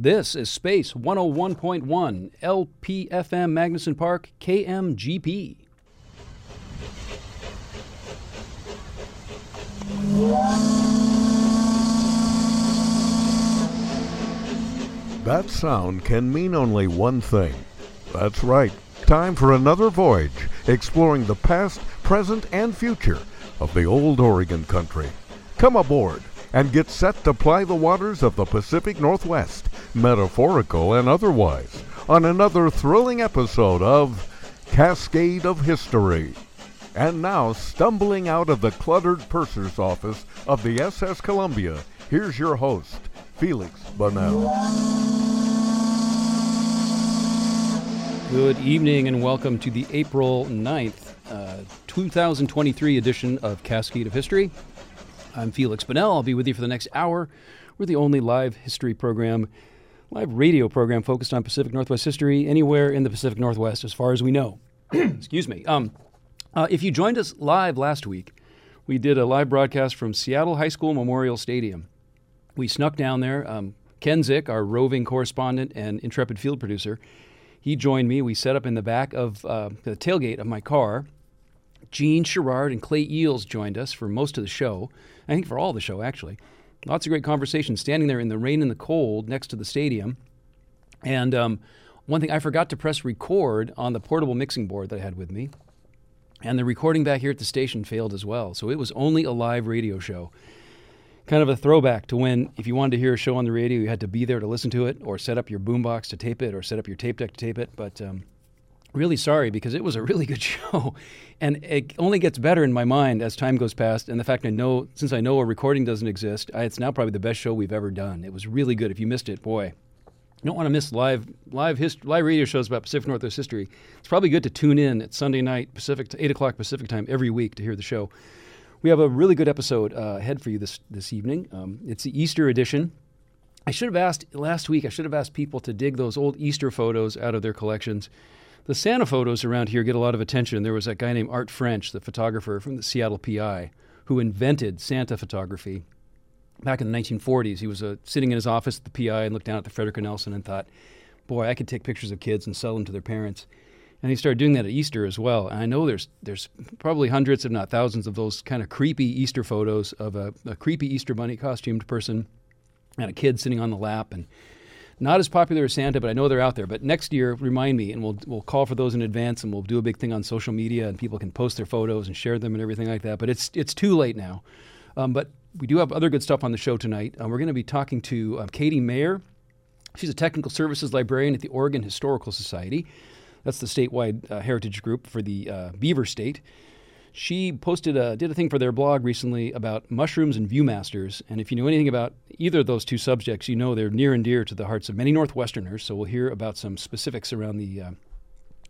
This is Space 101.1 LPFM Magnuson Park KMGP. That sound can mean only one thing. That's right. Time for another voyage exploring the past, present, and future of the old Oregon country. Come aboard and get set to ply the waters of the Pacific Northwest, metaphorical and otherwise, on another thrilling episode of Cascade of History. And now, stumbling out of the cluttered purser's office of the SS Columbia, here's your host, Feliks Banel. Good evening and welcome to the April 9th, uh, 2023 edition of Cascade of History. I'm Feliks Banel. I'll be with you for the next hour. We're the only live history program, live radio program focused on Pacific Northwest history anywhere in the Pacific Northwest, as far as we know. Excuse me. Um, uh, if you joined us live last week, we did a live broadcast from Seattle High School Memorial Stadium. We snuck down there. Um, Ken Zick, our roving correspondent and intrepid field producer, he joined me. We set up in the back of uh, the tailgate of my car. Jean Sherrard and Clay Eals joined us for most of the show. I think for all the show, actually. Lots of great conversation standing there in the rain and the cold next to the stadium. And um, one thing, I forgot to press record on the portable mixing board that I had with me. And the recording back here at the station failed as well. So it was only a live radio show. Kind of a throwback to when, if you wanted to hear a show on the radio, you had to be there to listen to it, or set up your boombox to tape it, or set up your tape deck to tape it. But um, really sorry because it was a really good show. And it only gets better in my mind as time goes past. And the fact I know, since I know a recording doesn't exist, I, it's now probably the best show we've ever done. It was really good. If you missed it, boy, you don't want to miss live live hist- live radio shows about Pacific Northwest history. It's probably good to tune in at Sunday night Pacific eight o'clock Pacific time every week to hear the show. We have a really good episode uh, ahead for you this this evening. Um, it's the Easter edition. I should have asked last week. I should have asked people to dig those old Easter photos out of their collections. The Santa photos around here get a lot of attention. There was that guy named Art French, the photographer from the Seattle PI, who invented Santa photography back in the 1940s. He was uh, sitting in his office at the PI and looked down at the Frederick Nelson and thought, boy, I could take pictures of kids and sell them to their parents. And he started doing that at Easter as well. And I know there's there's probably hundreds, if not thousands, of those kind of creepy Easter photos of a, a creepy Easter bunny costumed person and a kid sitting on the lap and not as popular as Santa, but I know they're out there. But next year, remind me, and we'll we'll call for those in advance, and we'll do a big thing on social media, and people can post their photos and share them and everything like that. But it's it's too late now. Um, but we do have other good stuff on the show tonight. Uh, we're going to be talking to uh, Katie Mayer. She's a technical services librarian at the Oregon Historical Society. That's the statewide uh, heritage group for the uh, Beaver State. She posted a, did a thing for their blog recently about mushrooms and viewmasters. And if you know anything about either of those two subjects, you know they're near and dear to the hearts of many Northwesterners. So we'll hear about some specifics around the uh,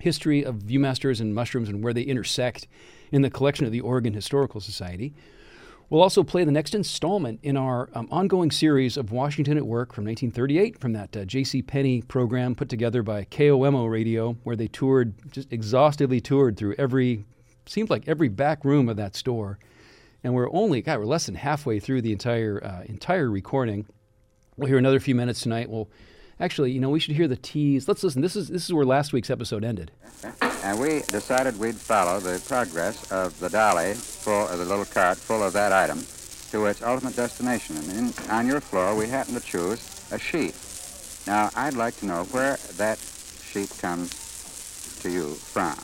history of viewmasters and mushrooms and where they intersect in the collection of the Oregon Historical Society. We'll also play the next installment in our um, ongoing series of Washington at Work from 1938 from that uh, J.C. Penney program put together by KOMO Radio, where they toured, just exhaustively toured through every, seemed like every back room of that store. And we're only, God, we're less than halfway through the entire uh, entire recording. We'll hear another few minutes tonight. We'll actually, you know, we should hear the tease. Let's listen. This is this is where last week's episode ended. And we decided we'd follow the progress of the dolly, full of the little cart full of that item, to its ultimate destination. And in, on your floor, we happened to choose a sheet. Now, I'd like to know where that sheet comes to you from.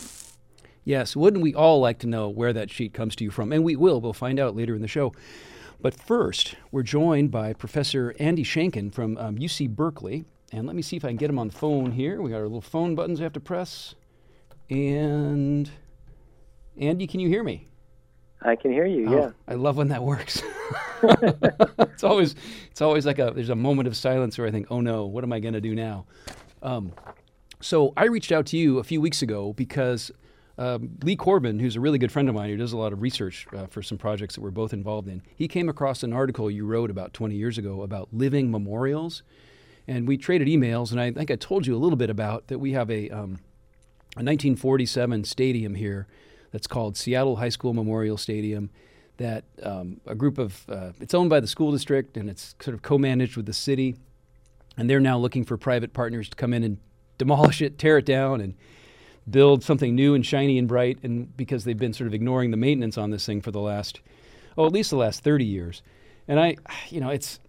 Yes, wouldn't we all like to know where that sheet comes to you from? And we will. We'll find out later in the show. But first, we're joined by Professor Andy Shanken from um, UC Berkeley. And let me see if I can get him on the phone here. We got our little phone buttons we have to press. And Andy, can you hear me? I can hear you. Oh, yeah. I love when that works. it's always it's always like a there's a moment of silence where I think, oh no, what am I going to do now? Um, so I reached out to you a few weeks ago because um, Lee Corbin, who's a really good friend of mine who does a lot of research uh, for some projects that we're both involved in, he came across an article you wrote about 20 years ago about living memorials, and we traded emails. And I think I told you a little bit about that. We have a um, a 1947 stadium here that's called Seattle High School Memorial Stadium. That um, a group of uh, it's owned by the school district and it's sort of co-managed with the city. and they're now looking for private partners to come in and demolish it, tear it down, and build something new and shiny and bright. And because they've been sort of ignoring the maintenance on this thing for the last, oh, at least the last 30 years. And I, you know, it's,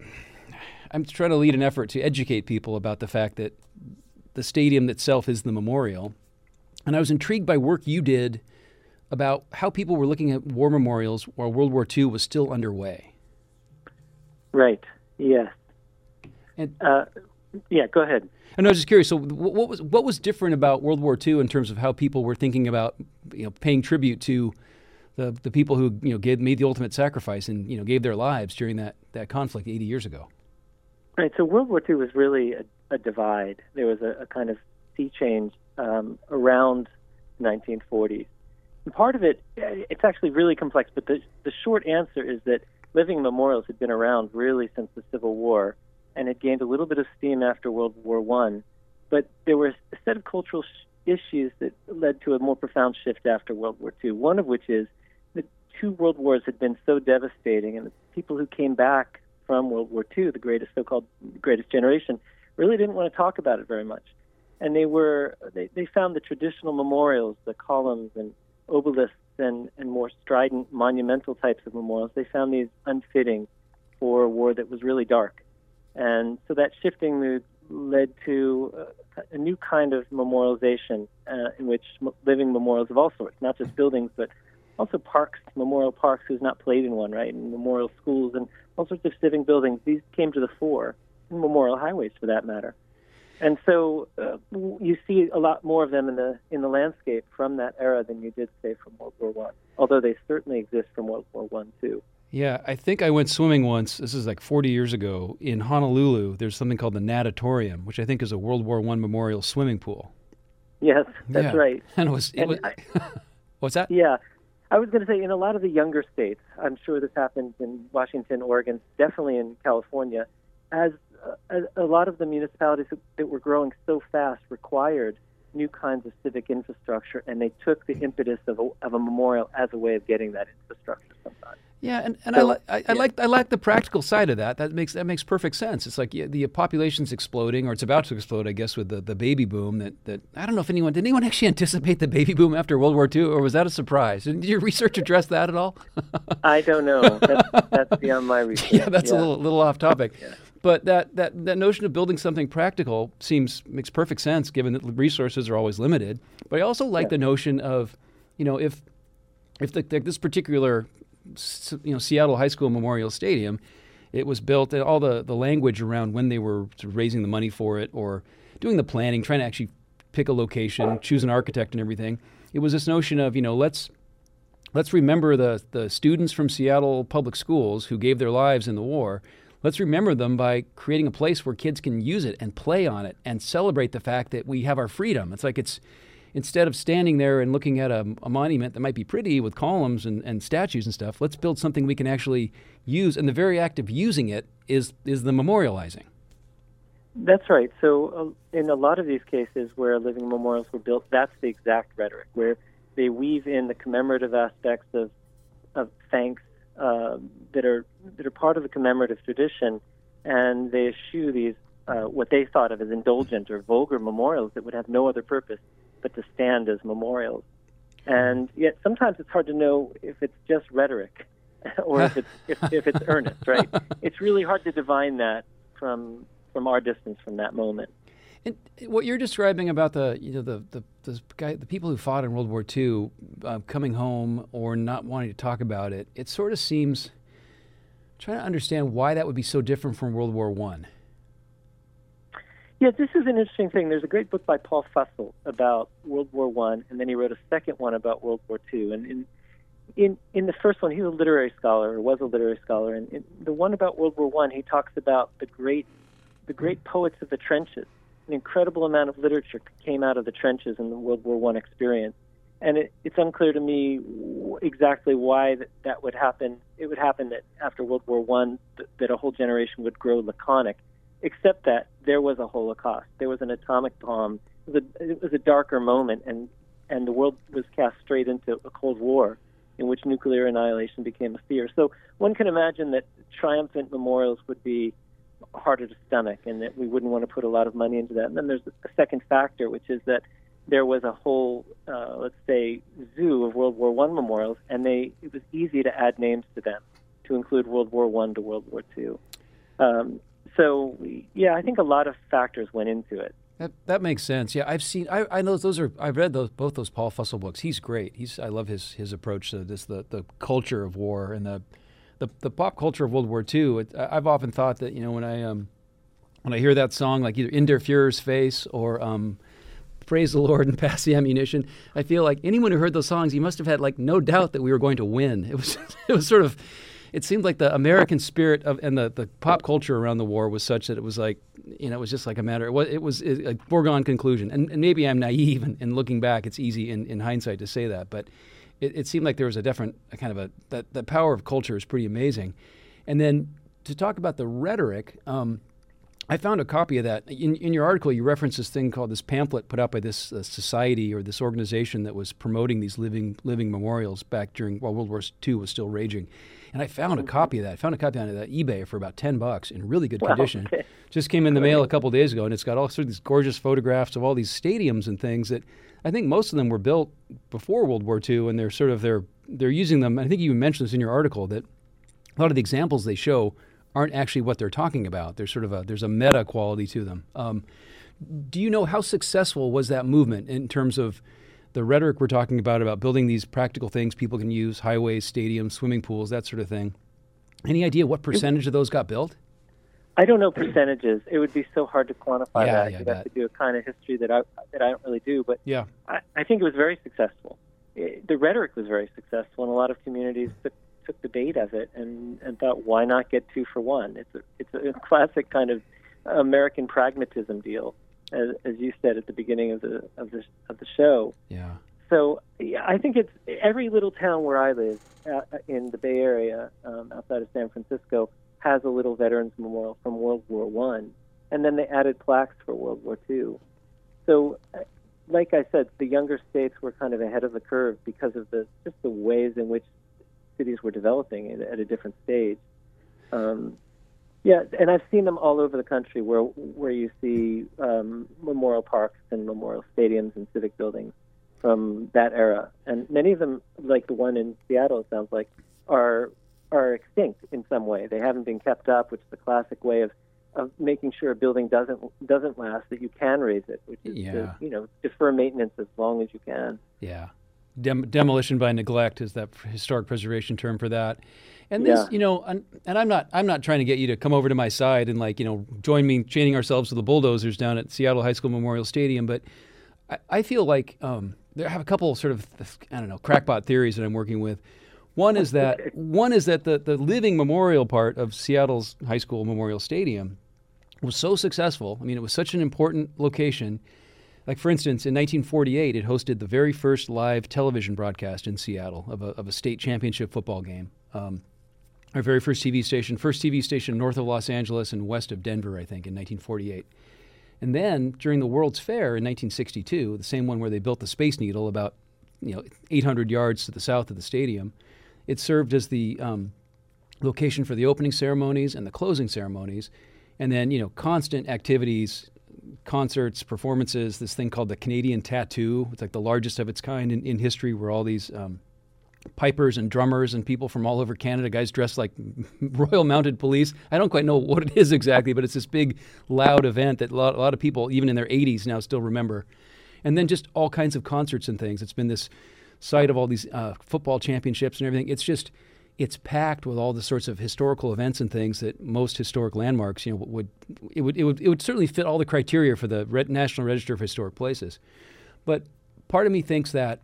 I'm trying to lead an effort to educate people about the fact that the stadium itself is the memorial. And I was intrigued by work you did about how people were looking at war memorials while World War II was still underway. Right. Yes. And Uh, yeah. Go ahead. And I was just curious. So, what was what was different about World War II in terms of how people were thinking about, you know, paying tribute to the the people who you know gave made the ultimate sacrifice and you know gave their lives during that that conflict 80 years ago. Right. So World War II was really a, a divide. There was a, a kind of sea change um, around 1940s. And part of it, eh, it's actually really complex, but the, the short answer is that living memorials had been around really since the Civil War and it gained a little bit of steam after World War One. But there were a set of cultural sh- issues that led to a more profound shift after World War II. One of which is that two world wars had been so devastating, and the people who came back from World War II, the greatest so-called greatest generation, really didn't want to talk about it very much. And they were they, they found the traditional memorials, the columns and obelisks and, and more strident monumental types of memorials, they found these unfitting for a war that was really dark. And so that shifting mood led to uh, a new kind of memorialization uh, in which living memorials of all sorts, not just buildings, but also parks, memorial parks, who's not played in one, right? And memorial schools and all sorts of civic buildings. These came to the fore, and memorial highways for that matter. And so uh, you see a lot more of them in the in the landscape from that era than you did say from World War One. Although they certainly exist from World War One too. Yeah, I think I went swimming once. This is like 40 years ago in Honolulu. There's something called the Natatorium, which I think is a World War One memorial swimming pool. Yes, that's Yeah. right. And it was, it And was I- what's that? Yeah. I was going to say, in a lot of the younger states, I'm sure this happens in Washington, Oregon, definitely in California, as uh, a, a lot of the municipalities that- that were growing so fast required new kinds of civic infrastructure, and they took the impetus of a, of a memorial as a way of getting that infrastructure sometimes. Yeah, and, and I, So, li- I, I yeah. like I like the practical side of that. That makes that makes perfect sense. It's like yeah, the population's exploding, or it's about to explode, I guess, with the, the baby boom. That, that I don't know if anyone did anyone actually anticipate the baby boom after World War II, or was that a surprise? Did your research address that at all? I don't know. That's, that's beyond my research. yeah, that's a little little off topic. But that, that, that notion of building something practical seems makes perfect sense given that resources are always limited. But I also like Yeah. the notion of, you know, if if the, the, this particular you know Seattle High School Memorial Stadium, it was built and all the, the language around when they were raising the money for it or doing the planning, trying to actually pick a location, choose an architect and everything. It was this notion of, you know, let's let's remember the, the students from Seattle public schools who gave their lives in the war. Let's remember them by creating a place where kids can use it and play on it and celebrate the fact that we have our freedom. It's like it's instead of standing there and looking at a, a monument that might be pretty with columns and, and statues and stuff, let's build something we can actually use. And the very act of using it is is the memorializing. That's right. So, uh, in a lot of these cases where living memorials were built, that's the exact rhetoric, where they weave in the commemorative aspects of of thanks uh, that are that are part of the commemorative tradition, and they eschew these uh, what they thought of as indulgent or vulgar memorials that would have no other purpose but to stand as memorials. And yet, sometimes it's hard to know if it's just rhetoric or if it's if, if it's earnest. Right? It's really hard to divine that from from our distance from that moment. And what you're describing about the you know the the, the guy the people who fought in World War II uh, coming home or not wanting to talk about it, it sort of seems trying to understand why that would be so different from World War One. Yeah, this is an interesting thing. There's a great book by Paul Fussell about World War One, and then he wrote a second one about World War Two. And in in in the first one, he was a literary scholar or was a literary scholar, and in the one about World War One, he talks about the great the great poets of the trenches. An incredible amount of literature came out of the trenches in the World War One experience, and it, it's unclear to me exactly why that, that would happen. It would happen that after World War One, th- that a whole generation would grow laconic except that there was a Holocaust. There was an atomic bomb. It was a, it was a darker moment, and and the world was cast straight into a Cold War, in which nuclear annihilation became a fear. So one can imagine that triumphant memorials would be harder to stomach, and that we wouldn't want to put a lot of money into that. And then there's a second factor, which is that there was a whole, uh, let's say, zoo of World War One memorials, and they it was easy to add names to them to include World War One to World War Two. Um, so yeah, I think a lot of factors went into it. That that makes sense. Yeah, I've seen. I, I know those are. I've read those both those Paul Fussell books. He's great. He's. I love his his approach to this the the culture of war and the the, the pop culture of World War II. It, I've often thought that you know when I um when I hear that song like either In der Führer's Face or um praise the Lord and pass the ammunition. I feel like anyone who heard those songs, he must have had like no doubt that we were going to win. It was it was sort of it seemed like the American spirit of and the, the pop culture around the war was such that it was like you know it was just like a matter. It was it was a foregone conclusion. And, and maybe I'm naive and, and looking back, it's easy in, in hindsight to say that, but it, it seemed like there was a different a kind of a that the power of culture is pretty amazing. And then to talk about the rhetoric. Um, I found a copy of that. In, in your article, you reference this thing called this pamphlet put out by this uh, society or this organization that was promoting these living living memorials back during while World War II was still raging. And I found a mm-hmm. copy of that. I found a copy on that eBay for about ten bucks in really good condition. Okay. Just came in the mail a couple days ago, and it's got all sorts of these gorgeous photographs of all these stadiums and things that I think most of them were built before World War II, and they're sort of they're they're using them. I think you mentioned this in your article that a lot of the examples they show aren't actually what they're talking about. There's sort of a there's a meta quality to them. Um, do you know how successful was that movement in terms of the rhetoric we're talking about about building these practical things people can use, highways, stadiums, swimming pools, that sort of thing. Any idea what mm. percentage of those got built? I don't know percentages. It would be so hard to quantify yeah, that. Yeah, You'd have to do a kind of history that I that I don't really do. But yeah, I, I think it was very successful. It, the rhetoric was very successful, and a lot of communities took, took the bait of it and and thought, why not get two for one? It's a it's a classic kind of American pragmatism deal as, as you said at the beginning of the of the of the show. Yeah. So yeah, I think it's every little town where I live uh, in the Bay Area, um, outside of San Francisco, has a little veterans memorial from World War One, and then they added plaques for World War Two. So, uh, like I said, the younger states were kind of ahead of the curve because of the just the ways in which cities were developing at, at a different stage. Um, yeah, and I've seen them all over the country where where you see um, memorial parks and memorial stadiums and civic buildings from that era, and many of them, like the one in Seattle, it sounds like, are are extinct in some way. They haven't been kept up, which is the classic way of of making sure a building doesn't doesn't last that you can raise it, which is yeah. to you know defer maintenance as long as you can. Yeah, Dem- demolition by neglect is that historic preservation term for that. And this, yeah. you know, and, and, I'm not I'm not trying to get you to come over to my side and like you know join me chaining ourselves to the bulldozers down at Seattle High School Memorial Stadium, but I, I feel like um, there I have a couple sort of I don't know crackpot theories that I'm working with. One is that one is that the the living memorial part of Seattle's High School Memorial Stadium was so successful. I mean, it was such an important location. Like for instance, in 1948, it hosted the very first live television broadcast in Seattle of a, of a state championship football game. Um, our very first TV station, first TV station north of Los Angeles and west of Denver, I think, in 1948. And then during the World's Fair in 1962, the same one where they built the Space Needle about you know 800 yards to the south of the stadium, it served as the um, location for the opening ceremonies and the closing ceremonies, and then you know constant activities, concerts, performances. This thing called the Canadian Tattoo. It's like the largest of its kind in, in history, where all these um, pipers and drummers and people from all over Canada, guys dressed like Royal Mounted Police. I don't quite know what it is exactly, but it's this big, loud event that a lot, a lot of people, even in their 80s now, still remember. And then just all kinds of concerts and things. It's been this site of all these uh, football championships and everything. It's just, it's packed with all the sorts of historical events and things that most historic landmarks, you know, would it would it would it would certainly fit all the criteria for the National Register of Historic Places. But part of me thinks that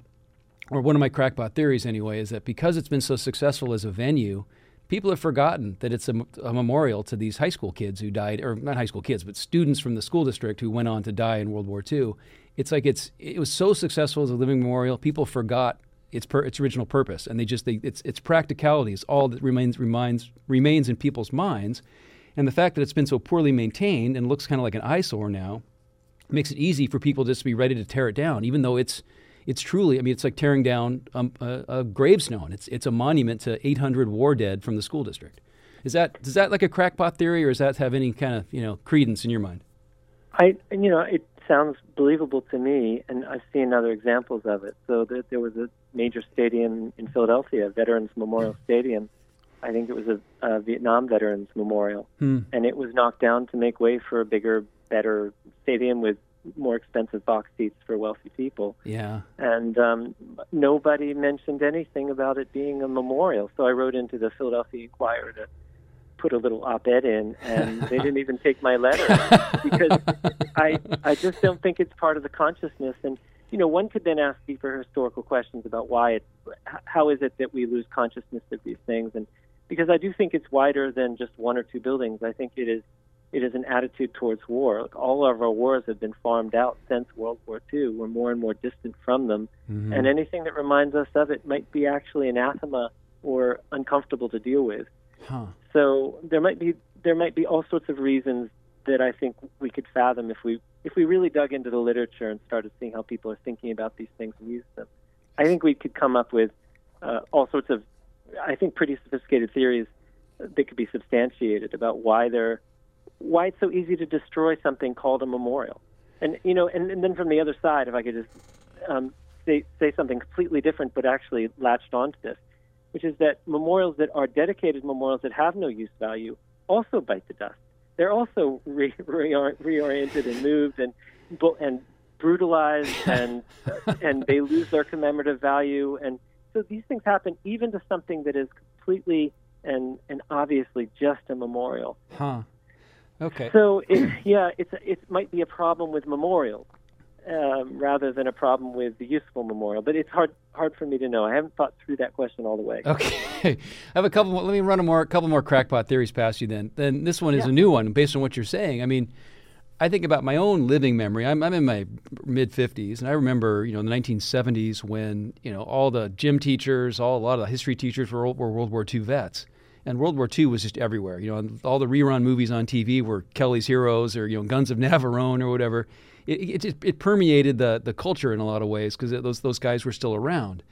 or one of my crackpot theories anyway, is that because it's been so successful as a venue, people have forgotten that it's a, a, memorial to these high school kids who died, or not high school kids, but students from the school district who went on to die in World War II. It's like it's it was so successful as a living memorial, people forgot its per, its original purpose, and they just they, its its practicality is all that remains remains remains in people's minds, and the fact that it's been so poorly maintained and looks kind of like an eyesore now makes it easy for people just to be ready to tear it down, even though it's it's truly, I mean, it's like tearing down um, a, a, gravestone. It's, it's a monument to 800 war dead from the school district. Is that is that like a crackpot theory, or does that have any kind of you know credence in your mind? I, you know, it sounds believable to me, and I've seen other examples of it. So there, there was a major stadium in Philadelphia, Veterans Memorial Stadium. I think it was a, a Vietnam Veterans Memorial, Hmm. and it was knocked down to make way for a bigger, better stadium with more expensive box seats for wealthy people. Yeah. And um, nobody mentioned anything about it being a memorial. So I wrote into the Philadelphia Inquirer to put a little op-ed in, and they didn't even take my letter because I I just don't think it's part of the consciousness. And you know, one could then ask deeper historical questions about why it, how is it that we lose consciousness of these things, and because I do think it's wider than just one or two buildings. I think it is it is an attitude towards war. Like all of our wars have been farmed out since World War II. We're more and more distant from them, Mhm. and anything that reminds us of it might be actually anathema or uncomfortable to deal with. Huh. So there might be there might be all sorts of reasons that I think we could fathom if we if we really dug into the literature and started seeing how people are thinking about these things and use them. I think we could come up with uh, all sorts of I think pretty sophisticated theories that could be substantiated about why they're why it's so easy to destroy something called a memorial. And you know, and, and then from the other side, if I could just um, say say something completely different, but actually latched onto this, which is that memorials that are dedicated memorials that have no use value also bite the dust. They're also re- reor- reoriented and moved and and brutalized, and and they lose their commemorative value. And so these things happen even to something that is completely and and obviously just a memorial. Huh. Okay. So it, yeah, it's it might be a problem with memorials um, rather than a problem with the useful memorial. But it's hard hard for me to know. I haven't thought through that question all the way. Okay, I have a couple. More, let me run a more, couple more crackpot theories past you. Then, then this one is Yeah. a new one based on what you're saying. I mean, I think about my own living memory. I'm, I'm in my mid 50s, and I remember, you know, in the 1970s when you know all the gym teachers, all a lot of the history teachers were, were World War II vets, and World War II was just everywhere. You know, and all the rerun movies on TV were Kelly's Heroes or you know Guns of Navarone or whatever. It, it, it, it permeated the the culture in a lot of ways because those those guys were still around.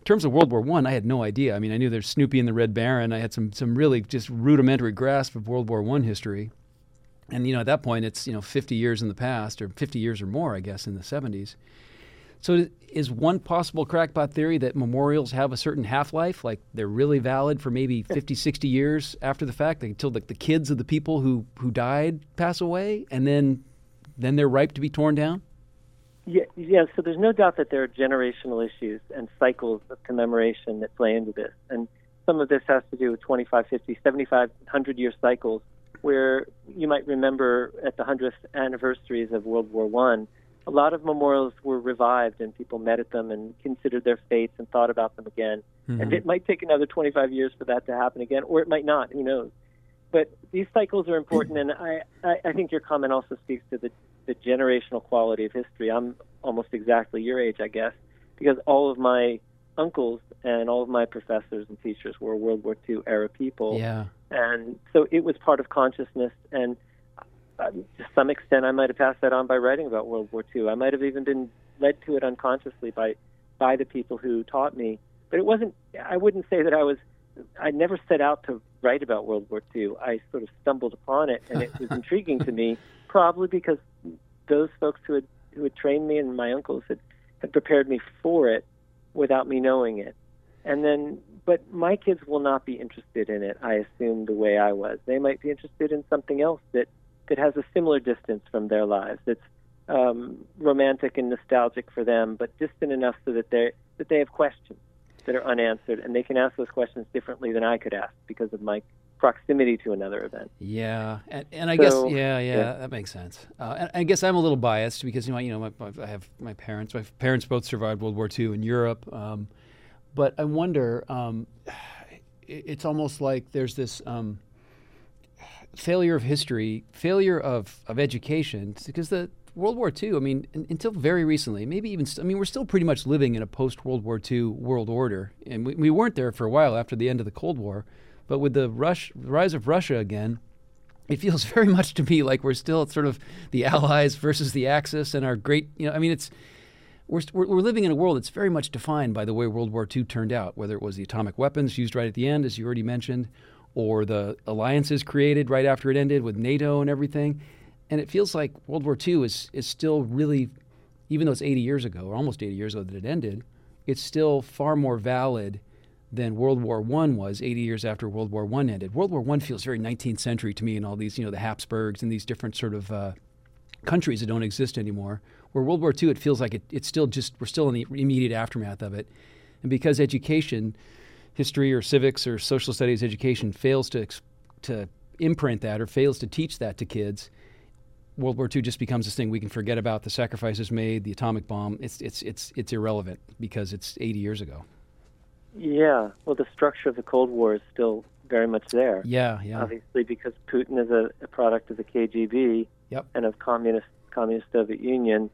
In terms of World War One, I, had no idea. I mean, I knew there's Snoopy and the Red Baron. I had some some really just rudimentary grasp of World War One history, and you know at that point it's you know 50 years in the past or 50 years or more, I guess, in the 70s. So is one possible crackpot theory that memorials have a certain half-life, like they're really valid for maybe 50, 60 years after the fact, like, until the, the kids of the people who who died pass away, and then then they're ripe to be torn down? Yeah, yeah. So there's no doubt that there are generational issues and cycles of commemoration that play into this, and some of this has to do with 25, 50, 75, 100 year cycles, where you might remember at the 100th anniversaries of World War One, a lot of memorials were revived, and people met at them and considered their fates and thought about them again. Mm-hmm. And it might take another 25 years for that to happen again, or it might not. Who knows? But these cycles are important, and I, I, I think your comment also speaks to the, the generational quality of history. I'm almost exactly your age, I guess, because all of my uncles and all of my professors and teachers were World War II era people. Yeah. And so it was part of consciousness. And um, to some extent, I might have passed that on by writing about World War II. I might have even been led to it unconsciously by, by the people who taught me. But it wasn't, I wouldn't say that I was, I never set out to write about World War II. I sort of stumbled upon it, and it was intriguing to me, probably because those folks who had, who had trained me and my uncles had, had prepared me for it without me knowing it. And then, but my kids will not be interested in it, I assume, the way I was. They might be interested in something else that, that has a similar distance from their lives, that's um, romantic and nostalgic for them, but distant enough so that, they that they have questions that are unanswered, and they can ask those questions differently than I could ask because of my proximity to another event. Yeah, and, and I So, guess yeah, yeah, yeah. that makes sense. Uh, and I guess I'm a little biased because you know, you know, my, my, I have my parents. My parents both survived World War II in Europe, um, but I wonder. Um, it- it's almost like there's this um, failure of history, failure of, of education, because the World War II. I mean, un, until very recently, maybe even. I mean, we're still pretty much living in a post World War II world order, and we, we weren't there for a while after the end of the Cold War. But with the rush, rise of Russia again, it feels very much to me like we're still sort of the Allies versus the Axis, and our great. You know, I mean, it's we're we're living in a world that's very much defined by the way World War II turned out, whether it was the atomic weapons used right at the end, as you already mentioned, or the alliances created right after it ended with NATO and everything. And it feels like World War II is, is still really, even though it's 80 years ago, or almost 80 years ago that it ended, it's still far more valid than World War I was 80 years after World War I ended. World War I feels very 19th century to me and all these, you know, the Habsburgs and these different sort of uh, countries that don't exist anymore. Where World War II, it feels like it, it's still just, we're still in the immediate aftermath of it. And because education, history or civics or social studies education fails to, to imprint that or fails to teach that to kids, World War II just becomes this thing we can forget about the sacrifices made, the atomic bomb. It's, it's, it's, it's irrelevant because it's 80 years ago. Yeah, well, the structure of the Cold War is still very much there. Yeah, yeah. Obviously, because Putin is a, a product of the KGB yep. and of communist communist Soviet Union,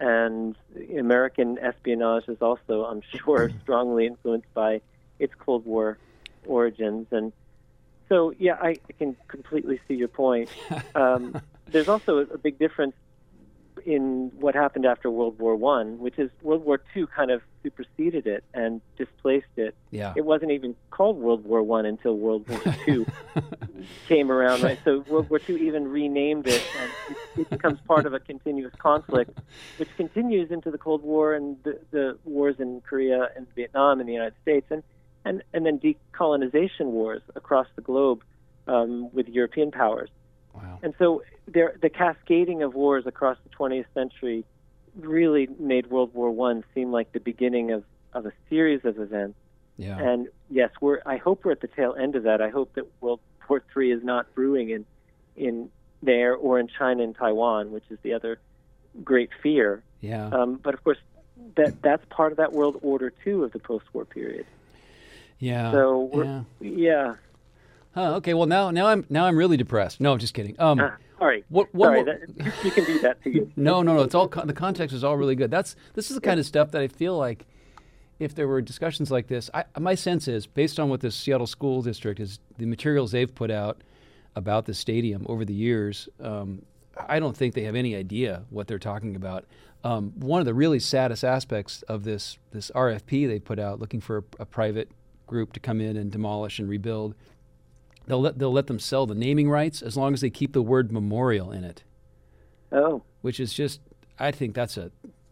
and American espionage is also, I'm sure, strongly influenced by its Cold War origins. And so, yeah, I, I can completely see your point. Um, there's also a, big difference in what happened after World War One, which is World War Two kind of superseded it and displaced it. Yeah. It wasn't even called World War One until World War Two came around, right? So World War Two even renamed it, and it, it becomes part of a continuous conflict, which continues into the Cold War and the, the wars in Korea and Vietnam and the United States, and and and then decolonization wars across the globe um, with European powers. Wow. And so there, the cascading of wars across the 20th century really made World War One seem like the beginning of, of a series of events. Yeah. And yes, we're. I hope we're at the tail end of that. I hope that World War Three is not brewing in in there or in China and Taiwan, which is the other great fear. Yeah. Um, but of course, that that's part of that world order too of the post-war period. yeah. So we're, yeah. yeah. Huh, okay. Well, now now I'm now I'm really depressed. No, I'm just kidding. Um, Ah, sorry. what, what sorry. more- That, you, you can do that to you. No, no, no. It's all the context is all really good. That's this is the kind of stuff that I feel like if there were discussions like this, I, my sense is based on what the Seattle School District is, the materials they've put out about the stadium over the years. Um, I don't think they have any idea what they're talking about. Um, one of the really saddest aspects of this this RFP they put out, looking for a, a private group to come in and demolish and rebuild, they'll let they'll let them sell the naming rights as long as they keep the word memorial in it Oh, which is just I think that's a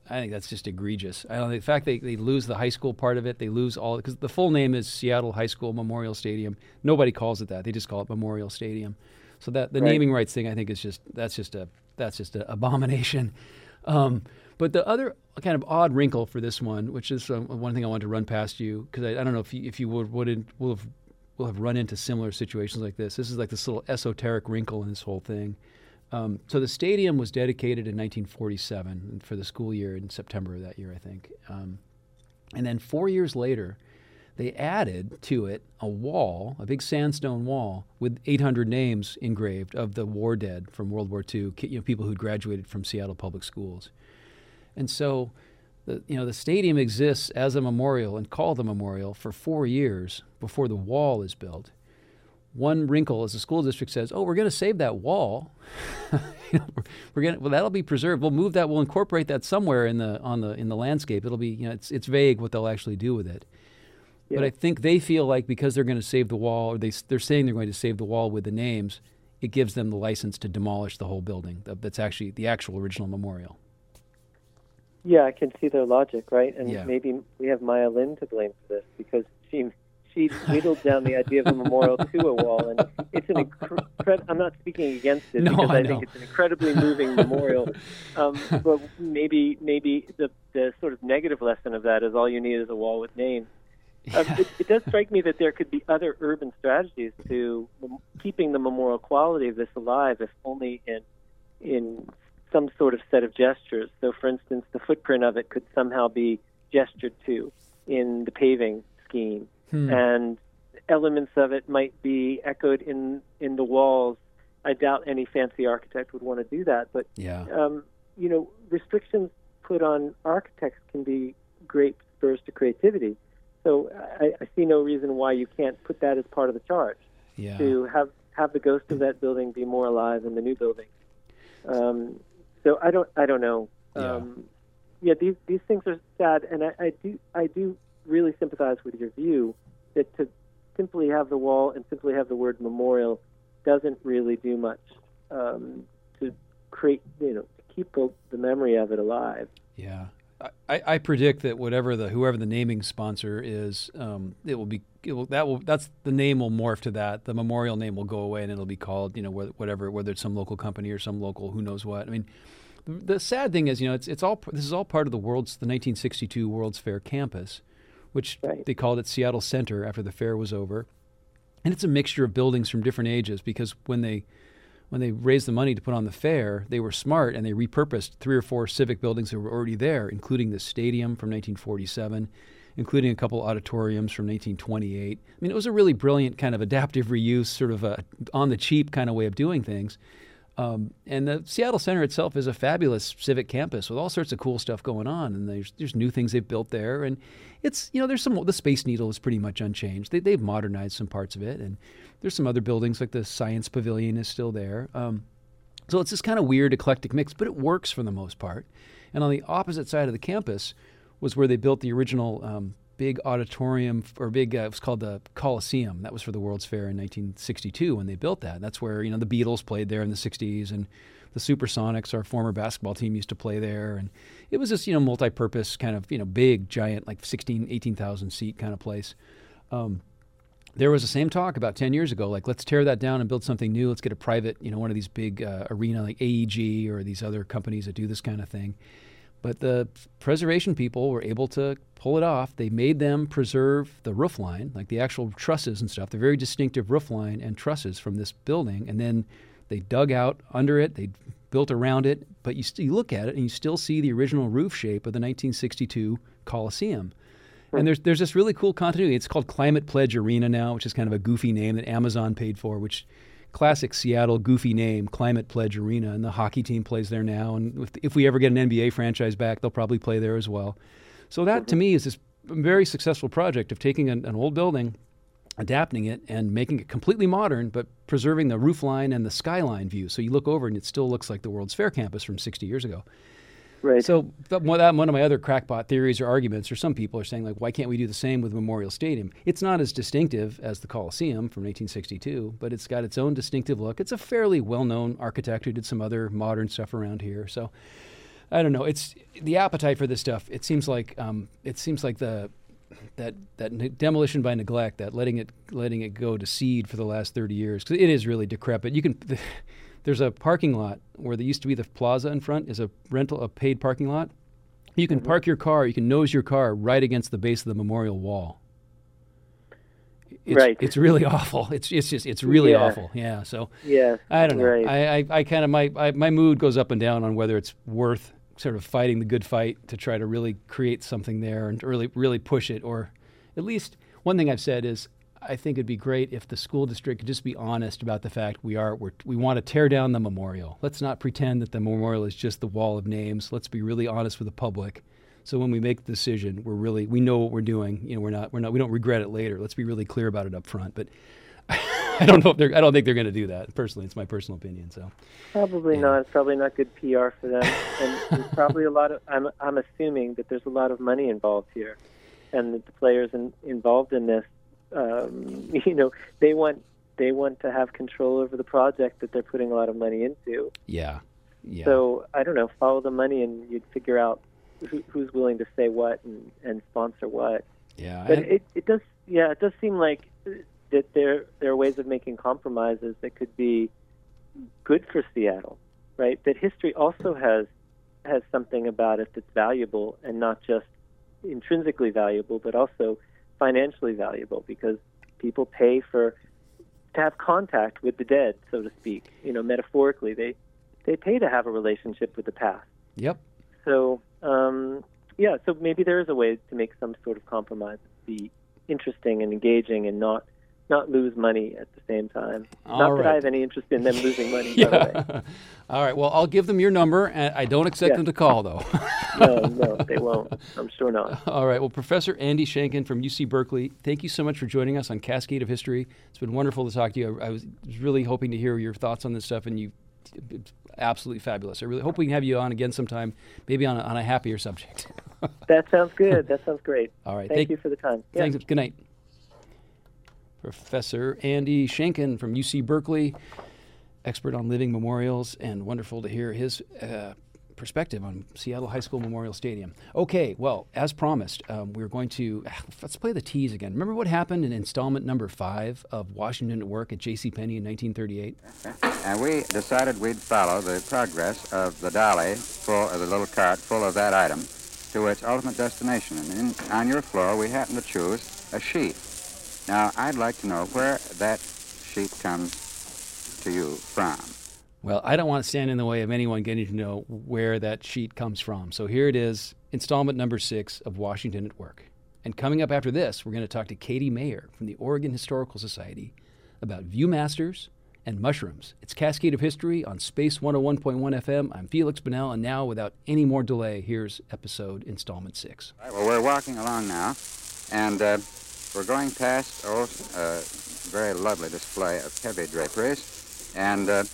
I think that's just egregious. I don't the fact they, they lose the high school part of it, they lose all because the full name is Seattle High School Memorial Stadium. Nobody calls it that; they just call it Memorial Stadium. So that the Right. naming rights thing, I think, is just that's just a that's just an abomination. Um, but the other kind of odd wrinkle for this one, which is um, one thing I wanted to run past you, because I, I don't know if you, if you would wouldn't will have will have run into similar situations like this. This is like this little esoteric wrinkle in this whole thing. Um, so the stadium was dedicated in 1947 for the school year in September of that year, I think. Um, and then four years later, they added to it a wall, a big sandstone wall with 800 names engraved of the war dead from World War II, you know, people who'd graduated from Seattle public schools. And so, the, you know, the stadium exists as a memorial and called a memorial for four years before the wall is built. One wrinkle is the school district says, "Oh, we're going to save that wall. you know, we're, we're going well, that'll be preserved. We'll move that. We'll incorporate that somewhere in the on the in the landscape. It'll be you know, it's it's vague what they'll actually do with it. But I think they feel like because they're going to save the wall, or they, they're saying they're going to save the wall with the names, it gives them the license to demolish the whole building. That's actually the actual original memorial. Yeah, I can see their logic, right? And Yeah. maybe we have Maya Lin to blame for this because she she whittled down the idea of a memorial to a wall, and it's an incredible. I'm not speaking against it No, because I I, think it's an incredibly moving memorial. Um, but maybe maybe the the sort of negative lesson of that is all you need is a wall with names. Um, it, it does strike me that there could be other urban strategies to keeping the memorial quality of this alive, if only in in some sort of set of gestures. So, for instance, the footprint of it could somehow be gestured to in the paving scheme, Hmm. and elements of it might be echoed in in the walls. I doubt any fancy architect would want to do that, but Yeah. um, you know, restrictions put on architects can be great spurs to creativity. So I, I see no reason why you can't put that as part of the charge Yeah. to have have the ghost of that building be more alive in the new building. Um, so I don't I don't know. Yeah. Um, yeah, these these things are sad, and I, I do I do really sympathize with your view that to simply have the wall and simply have the word memorial doesn't really do much um, to create, you know, to keep the, the memory of it alive. Yeah. I, I predict that whatever the whoever the naming sponsor is, um, it will be it will, that will that's the name will morph to that. The memorial name will go away and it'll be called you know whatever whether it's some local company or some local who knows what. I mean, the, the sad thing is you know it's it's all this is all part of the world's the 1962 World's Fair campus, which right. they called it Seattle Center after the fair was over, and it's a mixture of buildings from different ages because when they when they raised the money to put on the fair, they were smart and they repurposed three or four civic buildings that were already there, including the stadium from 1947, including a couple auditoriums from 1928. I mean, it was a really brilliant kind of adaptive reuse, sort of a on the cheap kind of way of doing things. Um, and the Seattle Center itself is a fabulous civic campus with all sorts of cool stuff going on, and there's there's new things they've built there, and it's you know there's some the Space Needle is pretty much unchanged. They they've modernized some parts of it, and there's some other buildings like the Science Pavilion is still there. Um, so it's this kind of weird eclectic mix, but it works for the most part. And on the opposite side of the campus was where they built the original um, big auditorium or big uh, it was called the Coliseum. That was for the World's Fair in 1962 when they built that. That's where you know the Beatles played there in the 60s and the Supersonics, our former basketball team, used to play there, and it was this you know multi-purpose kind of you know big giant like 16 18,000 seat kind of place. Um, there was the same talk about 10 years ago like let's tear that down and build something new let's get a private you know one of these big uh, arena like aeg or these other companies that do this kind of thing but the preservation people were able to pull it off. They made them preserve the roof line, like the actual trusses and stuff, the very distinctive roof line and trusses from this building. And then they dug out under it, they built around it, but you, st- you look at it and you still see the original roof shape of the 1962 Coliseum. And hmm. there's there's this really cool continuity. It's called Climate Pledge Arena now, which is kind of a goofy name that Amazon paid for, which classic Seattle goofy name, Climate Pledge Arena, and the hockey team plays there now. And if, if we ever get an NBA franchise back, they'll probably play there as well. So that to me is this very successful project of taking an, an old building, adapting it, and making it completely modern, but preserving the roof line and the skyline view. So you look over and it still looks like the World's Fair campus from 60 years ago. Right. So that, one of my other crackpot theories or arguments, or some people are saying like, why can't we do the same with Memorial Stadium? It's not as distinctive as the Coliseum from 1862, but it's got its own distinctive look. It's a fairly well-known architect who did some other modern stuff around here. So I don't know. It's the appetite for this stuff. It seems like um, it seems like the that that demolition by neglect, that letting it letting it go to seed for the last 30 years, because it is really decrepit. You can. There's a parking lot where there used to be the plaza in front is a rental a paid parking lot. You can mm-hmm. park your car, you can nose your car right against the base of the memorial wall. It's, right. It's really awful. It's it's just it's really yeah. awful. Yeah. So yeah. I don't know. Right. I, I, I kind of my I, my mood goes up and down on whether it's worth sort of fighting the good fight to try to really create something there and really really push it or at least one thing I've said is I think it'd be great if the school district could just be honest about the fact we are we're, we want to tear down the memorial. Let's not pretend that the memorial is just the wall of names. Let's be really honest with the public. So when we make the decision, we're really we know what we're doing. You know, we're not we're not we don't regret it later. Let's be really clear about it up front. But I don't know if they're I don't think they're going to do that. Personally, it's my personal opinion. So probably yeah. not. It's probably not good PR for them. and there's probably a lot of I'm I'm assuming that there's a lot of money involved here, and that the players in, involved in this um, you know, they want they want to have control over the project that they're putting a lot of money into. Yeah. Yeah. So I don't know, follow the money and you'd figure out who, who's willing to say what and, and sponsor what. Yeah. But it, it does yeah, it does seem like that there there are ways of making compromises that could be good for Seattle, right? That history also has has something about it that's valuable and not just intrinsically valuable, but also financially valuable because people pay for to have contact with the dead, so to speak. You know, metaphorically, they they pay to have a relationship with the past. Yep. So um, yeah, so maybe there is a way to make some sort of compromise, be interesting and engaging, and not not lose money at the same time. All not right. that I have any interest in them losing money. yeah. All right. Well, I'll give them your number, and I don't expect yeah. them to call though. no, no, they won't. I'm sure not. All right. Well, Professor Andy Shanken from UC Berkeley, thank you so much for joining us on Cascade of History. It's been wonderful to talk to you. I, I was really hoping to hear your thoughts on this stuff, and you absolutely fabulous. I really hope we can have you on again sometime, maybe on a, on a happier subject. that sounds good. That sounds great. All right. Thank, thank you for the time. Thanks. Good night. Professor Andy Shanken from UC Berkeley, expert on living memorials, and wonderful to hear his uh, perspective on Seattle High School Memorial Stadium. Okay, well, as promised, um, we're going to let's play the tease again. Remember what happened in installment number five of Washington at Work at J.C. Penney in 1938? And we decided we'd follow the progress of the dolly, full of the little cart full of that item, to its ultimate destination. And in, on your floor, we happened to choose a sheet. Now, I'd like to know where that sheet comes to you from. Well, I don't want to stand in the way of anyone getting to know where that sheet comes from. So here it is, installment number six of Washington at Work. And coming up after this, we're going to talk to Katie Mayer from the Oregon Historical Society about Viewmasters and mushrooms. It's Cascade of History on Space 101.1 FM. I'm Feliks Banel, and now, without any more delay, here's episode installment six. Right, well, we're walking along now, and uh, we're going past a oh, uh, very lovely display of heavy draperies, and uh,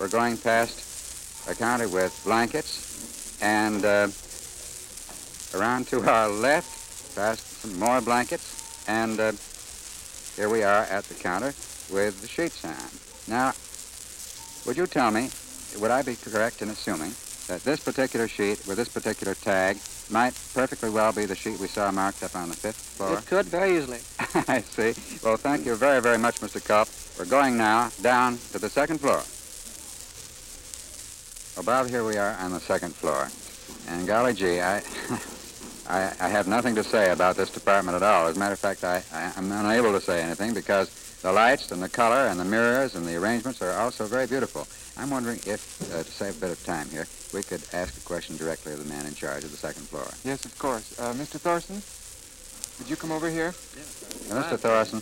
we're going past a counter with blankets, and uh, around to our left, past some more blankets, and uh, here we are at the counter with the sheet sign. Now, would you tell me, would I be correct in assuming that this particular sheet with this particular tag might perfectly well be the sheet we saw marked up on the fifth floor? It could very easily. I see. Well, thank you very, very much, Mr. Culp. We're going now down to the second floor. About here we are on the second floor. And golly gee, I, I, I, have nothing to say about this department at all. As a matter of fact, I, I, am unable to say anything because the lights and the color and the mirrors and the arrangements are also very beautiful. I'm wondering if, uh, to save a bit of time here, we could ask a question directly of the man in charge of the second floor. Yes, of course. Uh, Mr. Thorson, would you come over here? Yes. Mr. Thorson,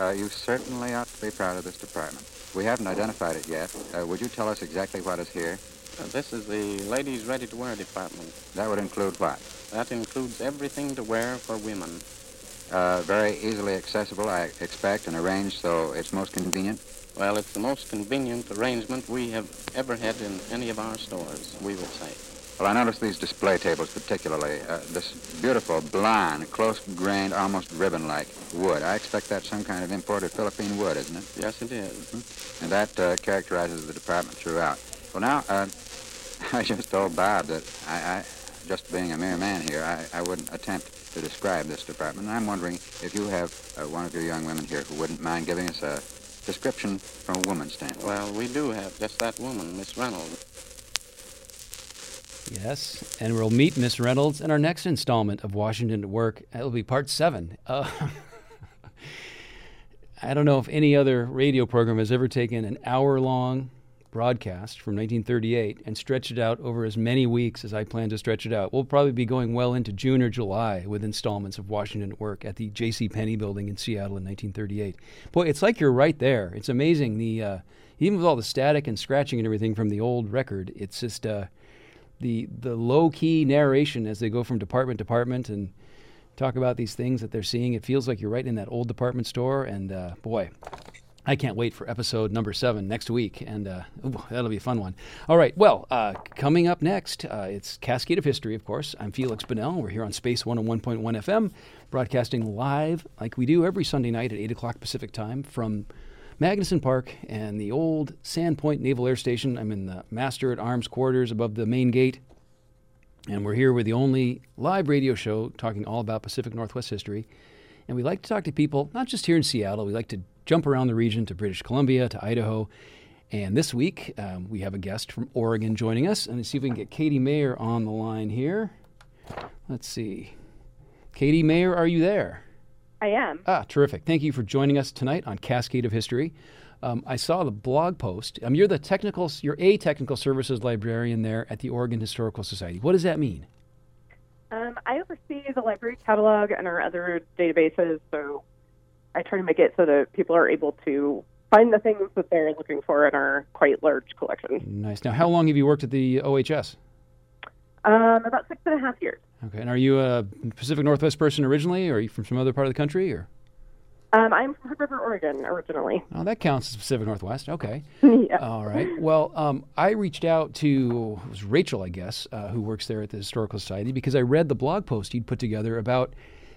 uh, you certainly ought to be proud of this department. We haven't identified it yet. Uh, would you tell us exactly what is here? Uh, this is the ladies' ready-to-wear department. That would include what? That includes everything to wear for women. Uh, very easily accessible, I expect, and arranged so it's most convenient? Well, it's the most convenient arrangement we have ever had in any of our stores, we would say. Well, I noticed these display tables particularly. Uh, this beautiful, blonde, close-grained, almost ribbon-like wood. I expect that's some kind of imported Philippine wood, isn't it? Yes, it is. Mm-hmm. And that uh, characterizes the department throughout. Well, now, uh, I just told Bob that I, I, just being a mere man here, I, I wouldn't attempt to describe this department. And I'm wondering if you have uh, one of your young women here who wouldn't mind giving us a description from a woman's standpoint. Well, we do have just that woman, Miss Reynolds. Yes, and we'll meet Miss Reynolds in our next installment of Washington at Work. It'll be part seven. Uh, I don't know if any other radio program has ever taken an hour long broadcast from 1938 and stretch it out over as many weeks as I plan to stretch it out. We'll probably be going well into June or July with installments of Washington at Work at the J.C. Penney building in Seattle in 1938. Boy, it's like you're right there. It's amazing. The uh, even with all the static and scratching and everything from the old record, it's just. Uh, the the low key narration as they go from department to department and talk about these things that they're seeing. It feels like you're right in that old department store. And uh, boy, I can't wait for episode number seven next week, and uh, ooh, that'll be a fun one. All right, well, uh, coming up next, uh, it's Cascade of History, of course. I'm Feliks Banel. We're here on Space 101.1 FM, broadcasting live like we do every Sunday night at 8 o'clock Pacific time from Magnuson Park and the old Sand Point Naval Air Station. I'm in the Master at Arms quarters above the main gate. And we're here with the only live radio show talking all about Pacific Northwest history. And we like to talk to people, not just here in Seattle, we like to jump around the region to British Columbia, to Idaho. And this week, um, we have a guest from Oregon joining us. And let's see if we can get Katie Mayer on the line here. Let's see. Katie Mayer, are you there? I am. Ah, terrific. Thank you for joining us tonight on Cascade of History. Um, I saw the blog post. Um, you're the technical, you're a technical services librarian there at the Oregon Historical Society. What does that mean? Um, I oversee the library catalog and our other databases, so I try to make it so that people are able to find the things that they're looking for in our quite large collection. Nice. Now, how long have you worked at the OHS? Um, about six and a half years. Okay. And are you a Pacific Northwest person originally, or are you from some other part of the country, or? Um, I'm from Hood River, Oregon, originally. Oh, that counts as Pacific Northwest. Okay. yeah. All right. Well, um, I reached out to it was Rachel, I guess, uh, who works there at the Historical Society, because I read the blog post you'd put together about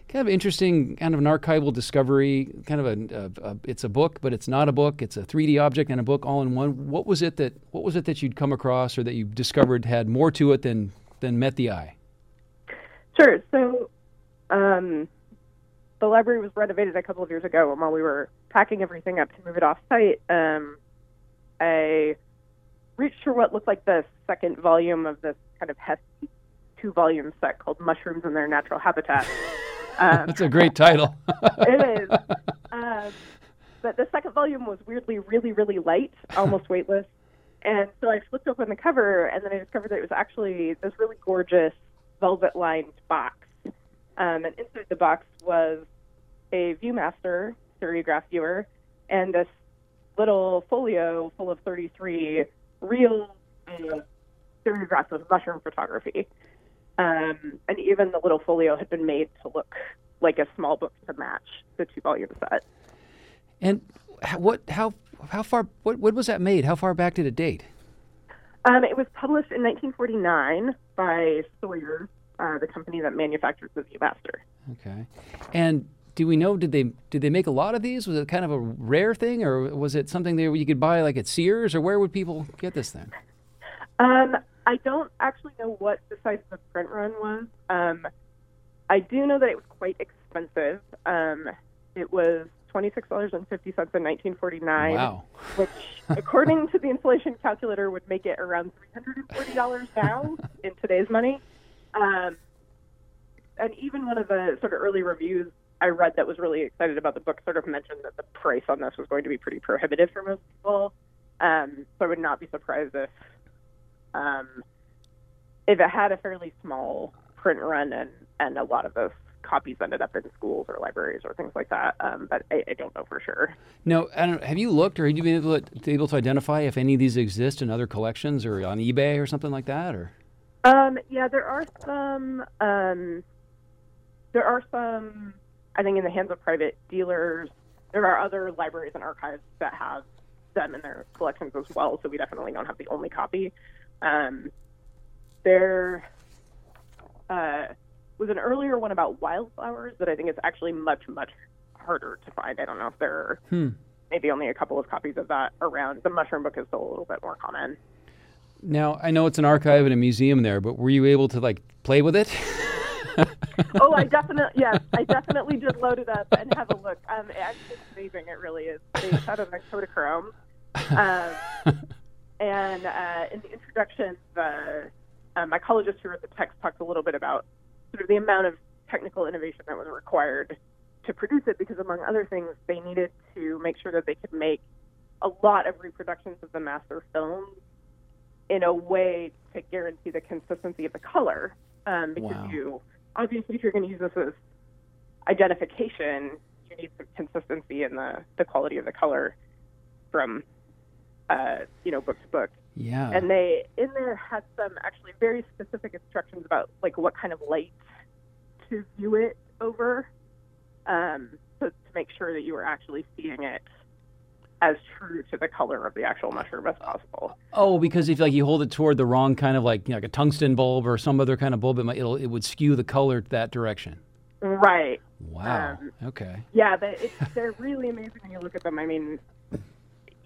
kind of interesting, kind of an archival discovery. Kind of a, a, a, it's a book, but it's not a book. It's a 3D object and a book all in one. What was it that What was it that you'd come across or that you discovered had more to it than than met the eye? Sure. So, um, the library was renovated a couple of years ago, and while we were packing everything up to move it off site, um, I reached for what looked like the second volume of this kind of hefty two volume set called Mushrooms in Their Natural Habitat. Um, That's a great title. it is. Um, but the second volume was weirdly really, really light, almost weightless. And so I flipped open the cover, and then I discovered that it was actually this really gorgeous velvet lined box. Um, and inside the box was a Viewmaster stereograph viewer and this little folio full of 33 real uh, stereographs of mushroom photography. Um, and even the little folio had been made to look like a small book to match the two volume set. And what? How? How far? What? What was that made? How far back did it date? Um, it was published in 1949 by Sawyer, uh, the company that manufactures the Viewmaster. Okay. And do we know? Did they did they make a lot of these? Was it kind of a rare thing, or was it something that you could buy like at Sears, or where would people get this thing? Um, I don't actually know what the size of the print run was. Um, I do know that it was quite expensive. Um, it was twenty six dollars and fifty cents in nineteen forty nine. Wow. Which, according to the inflation calculator, would make it around three hundred and forty dollars now in today's money. Um, and even one of the sort of early reviews I read that was really excited about the book sort of mentioned that the price on this was going to be pretty prohibitive for most people. Um, so I would not be surprised if um, if it had a fairly small print run and, and a lot of those copies ended up in schools or libraries or things like that. Um, but I, I, don't know for sure. No, have you looked or have you been able to, able to identify if any of these exist in other collections or on eBay or something like that? Or um, yeah, there are some. Um, there are some. I think in the hands of private dealers. There are other libraries and archives that have them in their collections as well. So we definitely don't have the only copy. Um, there uh, was an earlier one about wildflowers that I think is actually much, much harder to find. I don't know if there are hmm. maybe only a couple of copies of that around. The mushroom book is still a little bit more common. Now, I know it's an archive and a museum there, but were you able to like play with it? oh, I definitely yes, I definitely did load it up and have a look. Um, it's amazing. It really is. It's out of Kodachrome. Um, and uh, in the introduction, the um, mycologist who wrote the text talks a little bit about sort of the amount of technical innovation that was required to produce it, because among other things, they needed to make sure that they could make a lot of reproductions of the master film in a way to guarantee the consistency of the color. Um, because wow. you obviously, if you're going to use this as identification, you need some consistency in the, the quality of the color from uh, you know, book to book. Yeah. And they in there had some actually very specific instructions about like what kind of light to view it over, um, so to make sure that you were actually seeing it as true to the color of the actual mushroom as possible. Oh, because if like you hold it toward the wrong kind of like you know, like a tungsten bulb or some other kind of bulb, it might it'll, it would skew the color that direction. Right. Wow. Um, okay. Yeah, but it's, they're really amazing when you look at them. I mean,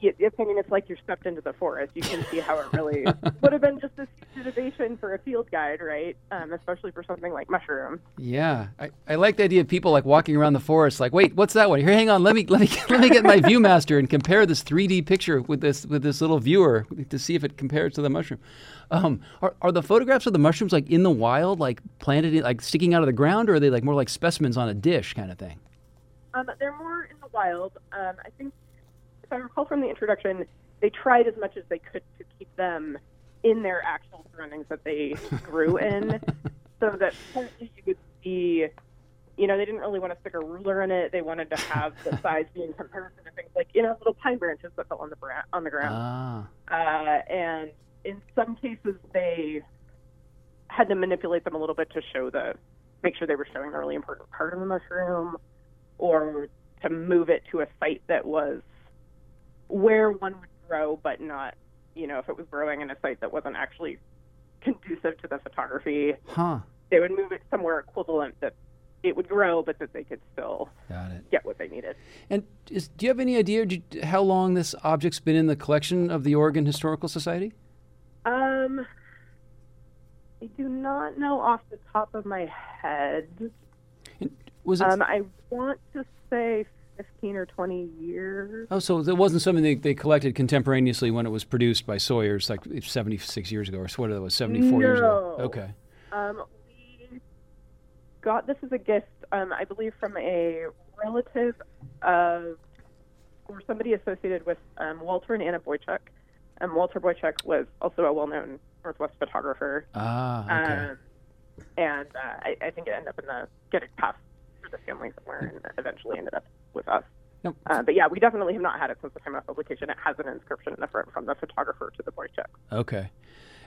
Mean, it's like you're stepped into the forest. You can see how it really would have been just a innovation for a field guide, right? Um, especially for something like mushrooms. Yeah, I, I like the idea of people like walking around the forest, like, wait, what's that one? Here, hang on, let me let me let me get my ViewMaster and compare this 3D picture with this with this little viewer to see if it compares to the mushroom. Um, are, are the photographs of the mushrooms like in the wild, like planted, in, like sticking out of the ground, or are they like more like specimens on a dish kind of thing? Um, they're more in the wild. Um, I think if I recall from the introduction, they tried as much as they could to keep them in their actual surroundings that they grew in, so that you could see. You know, they didn't really want to stick a ruler in it. They wanted to have the size be in comparison to things like you know little pine branches that fell on the bra- on the ground. Ah. Uh, and in some cases, they had to manipulate them a little bit to show the make sure they were showing the really important part of the mushroom, or to move it to a site that was where one would grow, but not, you know, if it was growing in a site that wasn't actually conducive to the photography, huh. they would move it somewhere equivalent that it would grow, but that they could still Got it. get what they needed. And is, do you have any idea you- how long this object's been in the collection of the Oregon Historical Society? Um, I do not know off the top of my head. And was it? Um, I want to say 15 or 20 years. oh, so it wasn't something they, they collected contemporaneously when it was produced by Sawyer's, like 76 years ago, or what it was, 74 years ago. Okay. Um, we got this as a gift, um, I believe, from a relative of or somebody associated with um, Walter and Anna Boychuk. Um, Walter Boychuk was also a well-known Northwest photographer, Ah, okay. um, and uh, I, I think it ended up in the getting passed through the family somewhere, and eventually ended up with us. Yep. Uh, but yeah, we definitely have not had it since the time of publication. It has an inscription in the front from the photographer to the Boychuk. Okay.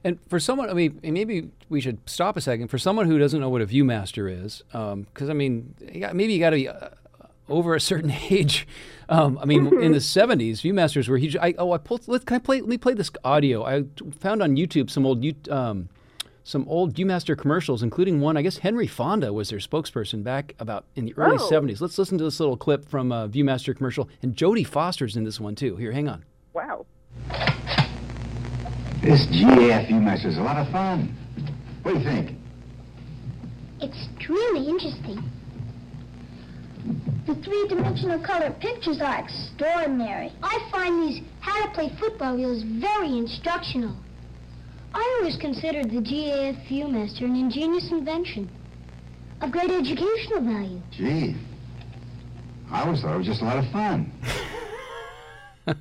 And for someone, I mean, maybe we should stop a second. For someone who doesn't know what a ViewMaster is, because I mean, maybe you got to be uh, over a certain age. Um, I mean, in the '70s, ViewMasters were huge. I, oh, I pulled. Let, can I play? Let me play this audio. I found on YouTube some old, you- um, some old ViewMaster commercials, including one. I guess Henry Fonda was their spokesperson back about in the early Oh. '70s. Let's listen to this little clip from a ViewMaster commercial, and Jodie Foster's in this one too. Here, hang on. Wow. This GAF Viewmaster is a lot of fun. What do you think? Extremely interesting. The three-dimensional color pictures are extraordinary. I find these how to play football reels very instructional. I always considered the GAF Viewmaster an ingenious invention of great educational value. Gee, I always thought it was just a lot of fun.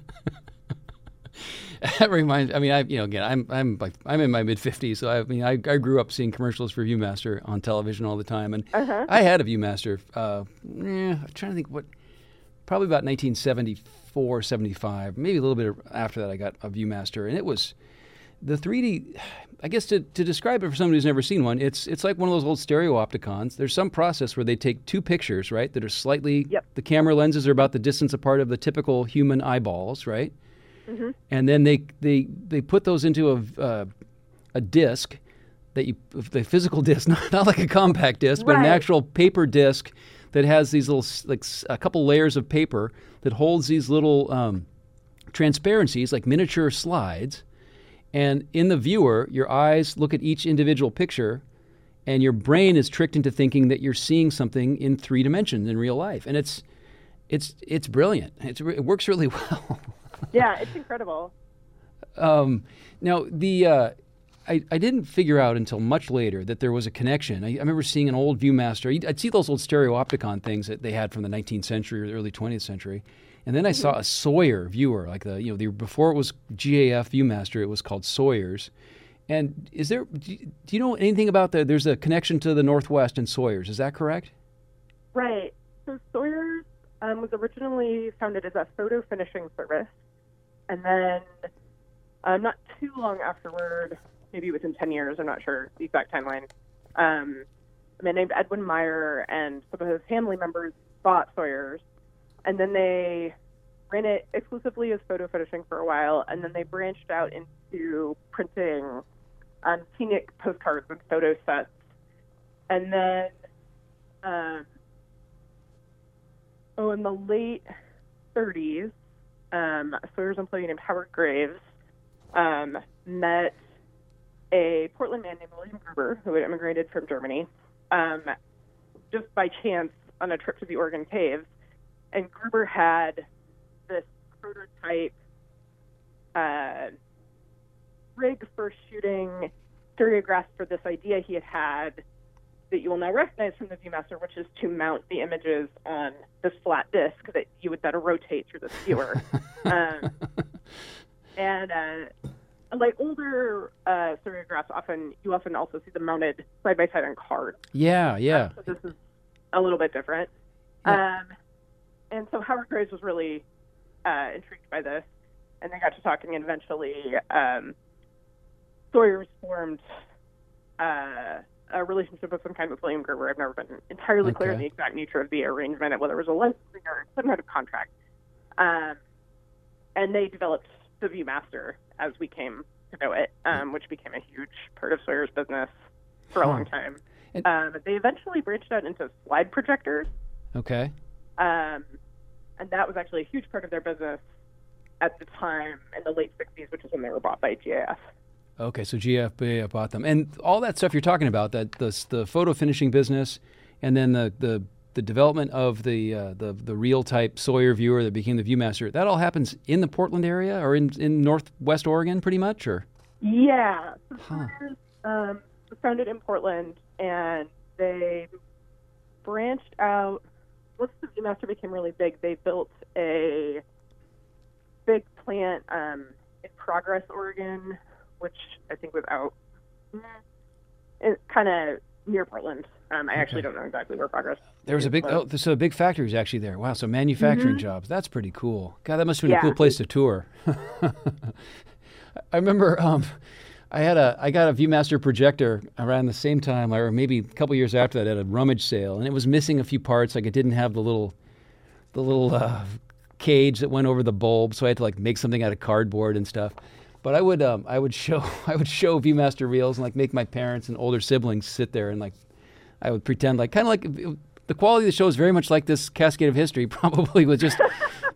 that reminds. I mean, I you know again, I'm I'm like I'm in my mid fifties, so I, I mean, I, I grew up seeing commercials for ViewMaster on television all the time, and I had a ViewMaster. Uh, eh, I'm trying to think what, probably about 1974, 75, maybe a little bit after that. I got a ViewMaster, and it was the 3D. I guess to, to describe it for somebody who's never seen one, it's it's like one of those old stereopticons. There's some process where they take two pictures, right, that are slightly. Yep. The camera lenses are about the distance apart of the typical human eyeballs, right? and then they they they put those into a uh, a disc that you the physical disc not, not like a compact disc but an actual paper disc that has these little like a couple layers of paper that holds these little um, transparencies like miniature slides and in the viewer your eyes look at each individual picture and your brain is tricked into thinking that you're seeing something in three dimensions in real life and it's it's it's brilliant it's, it works really well Yeah, it's incredible. um, now the uh, I, I didn't figure out until much later that there was a connection. I, I remember seeing an old ViewMaster. I'd- see those old stereopticon things that they had from the 19th century or the early 20th century, and then I saw a Sawyer viewer, like the you know the before it was GAF ViewMaster, it was called Sawyer's. And is there do you, do you know anything about the? There's a connection to the Northwest and Sawyer's. Is that correct? Right. So Sawyer's um, was originally founded as a photo finishing service, and then um, not too long afterward, maybe within 10 years, I'm not sure the exact timeline, um, a man named Edwin Meyer and some of his family members bought Sawyer's, and then they ran it exclusively as photo finishing for a while, and then they branched out into printing um, scenic postcards and photo sets, and then. Um, oh, in the late 30s, um, a Sawyer's employee named Howard Graves um, met a Portland man named William Gruber, who had immigrated from Germany, um, just by chance on a trip to the Oregon Caves. And Gruber had this prototype uh, rig for shooting stereographs for this idea he had had that you will now recognize from the ViewMaster, which is to mount the images on this flat disk that you would then rotate through the viewer. um, and uh, like older uh, stereographs, often you often also see them mounted side by side on cards. Yeah, yeah. So this is a little bit different. Um, and so Howard Graves was really uh, intrigued by this, and they got to talking, and eventually um, Sawyer's formed uh, a relationship of some kind with William Gruber. I've never been entirely clear on the exact nature of the arrangement, whether it was a licensing or some kind of contract. Um, and they developed the ViewMaster as we came to know it, um, which became a huge part of Sawyer's business for a long time. um, they eventually branched out into slide projectors, Okay. Um, and that was actually a huge part of their business at the time in the late 60s, which is when they were bought by GAF. Okay, so GAF bought them, and all that stuff you're talking about that the the photo finishing business, and then the the, the development of the uh, the the reel type Sawyer viewer that became the ViewMaster. That all happens in the Portland area or in in Northwest Oregon, pretty much, or Yeah. Huh. Um, founded in Portland, and they branched out. Once the Viewmaster became really big, they built a big plant um, in Progress, Oregon, which I think was out kind of near Portland. Um, I actually don't know exactly where Progress. there was a big oh, so a big factory was actually there. Wow, so manufacturing jobs. That's pretty cool. God, that must have been a cool place to tour. I remember um, I had a I got a ViewMaster projector around the same time, or maybe a couple years after that, at a rummage sale, and it was missing a few parts. Like it didn't have the little the little uh, cage that went over the bulb, so I had to like make something out of cardboard and stuff. But I would um, I would show I would show ViewMaster reels and like make my parents and older siblings sit there and like I would pretend like kind of like the quality of the show is very much like this Cascade of History, probably with just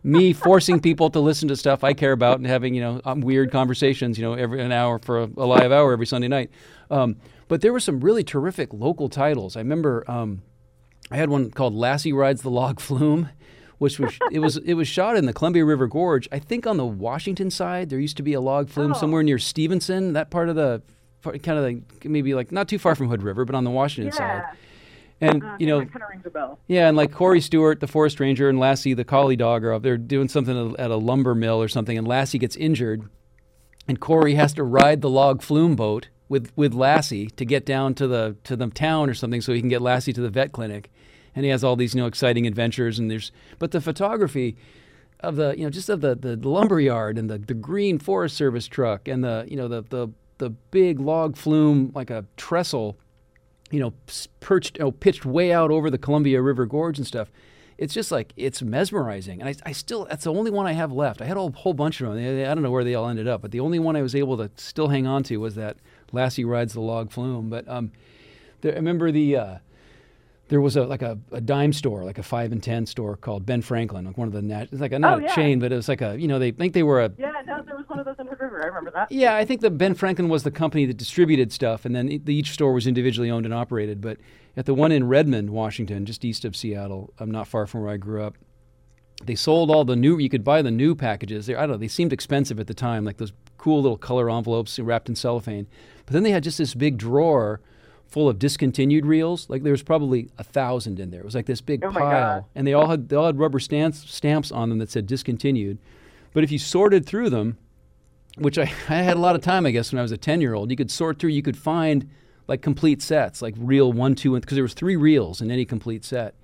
me forcing people to listen to stuff I care about and having you know um, weird conversations, you know, every an hour for a, a live hour every Sunday night. Um, but there were some really terrific local titles. I remember um, I had one called Lassie Rides the Log Flume, which was it was it was shot in the Columbia River Gorge. I think on the Washington side there used to be a log flume somewhere near Stevenson, that part of the kind of like maybe like not too far from Hood River, but on the Washington side. And uh-huh, you know, kind of rings a bell. yeah, and like Corey Stewart, the forest ranger, and Lassie, the collie dog, are up there doing something at a lumber mill or something, and Lassie gets injured, and Corey has to ride the log flume boat with with Lassie to get down to the to the town or something, so he can get Lassie to the vet clinic, and he has all these you know exciting adventures, and there's but the photography of the you know just of the the lumber yard and the the green Forest Service truck and the you know the the the big log flume like a trestle you know, perched, know, pitched way out over the Columbia River Gorge and stuff. It's just like it's mesmerizing, and I, I still that's the only one I have left. I had a whole, bunch of them. They- I don't know where they all ended up, but the only one I was able to still hang on to was that Lassie rides the log flume. But um, there, I remember the uh, there was a like a, a dime store, like a five and ten store called Ben Franklin, like one of the nat- it's like a, not Oh, a chain, but it was like a you know they think they were a Yeah, was one of those in Hood River. I remember that. yeah, I think that Ben Franklin was the company that distributed stuff, and then each store was individually owned and operated. But at the one in Redmond, Washington, just east of Seattle, I'm not far from where I grew up, they sold all the new. You could buy the new packages. They, I don't know. They seemed expensive at the time, like those cool little color envelopes wrapped in cellophane. But then they had just this big drawer full of discontinued reels. Like there was probably a thousand in there. It was like this big Oh pile, God. and they all had they all had rubber stamps stamps on them that said discontinued. But if you sorted through them, which I, I had a lot of time, I guess, when I was a 10 year old. You could sort through, you could find like complete sets, like reel one, two, because there was three reels in any complete set.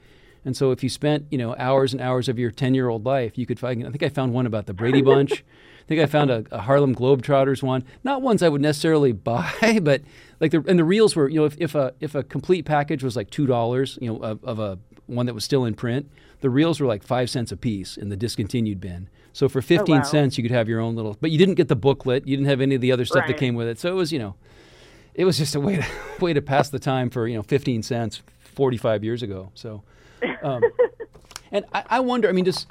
And so if you spent, you know, hours and hours of your 10 year old life, you could find, I think I found one about the Brady Bunch. I think I found a, a Harlem Globetrotters one. Not ones I would necessarily buy, but like the, and the reels were, you know, if, if a, if a complete package was like $2, you know, of, of a one that was still in print, the reels were like five cents a piece in the discontinued bin. So for 15 wow. cents, you could have your own little, but you didn't get the booklet. You didn't have any of the other stuff that came with it. So it was, you know, it was just a way to, way to pass the time for, you know, 15 cents 45 years ago. So, um, and I, I wonder, I mean, just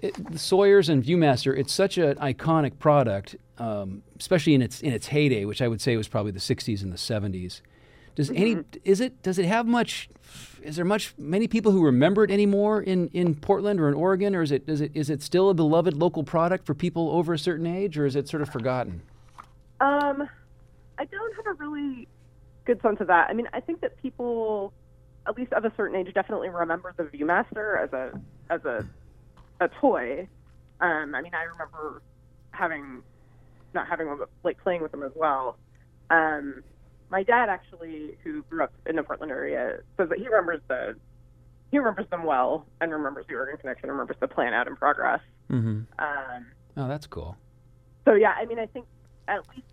it, the Sawyer's and ViewMaster, it's such an iconic product, um, especially in its, in its heyday, which I would say was probably the 60s and the 70s. Does any is it does it have much? Is there much many people who remember it anymore in, in Portland or in Oregon, or is it is it is it still a beloved local product for people over a certain age, or is it sort of forgotten? Um, I don't have a really good sense of that. I mean, I think that people, at least of a certain age, definitely remember the ViewMaster as a as a a toy. Um, I mean, I remember having not having one, but like playing with them as well. Um, my dad actually, who grew up in the Portland area, says that he remembers the he remembers them well and remembers the Oregon Connection, and remembers the plan out in progress. Mm-hmm. Um, Oh, that's cool. so yeah, I mean, I think at least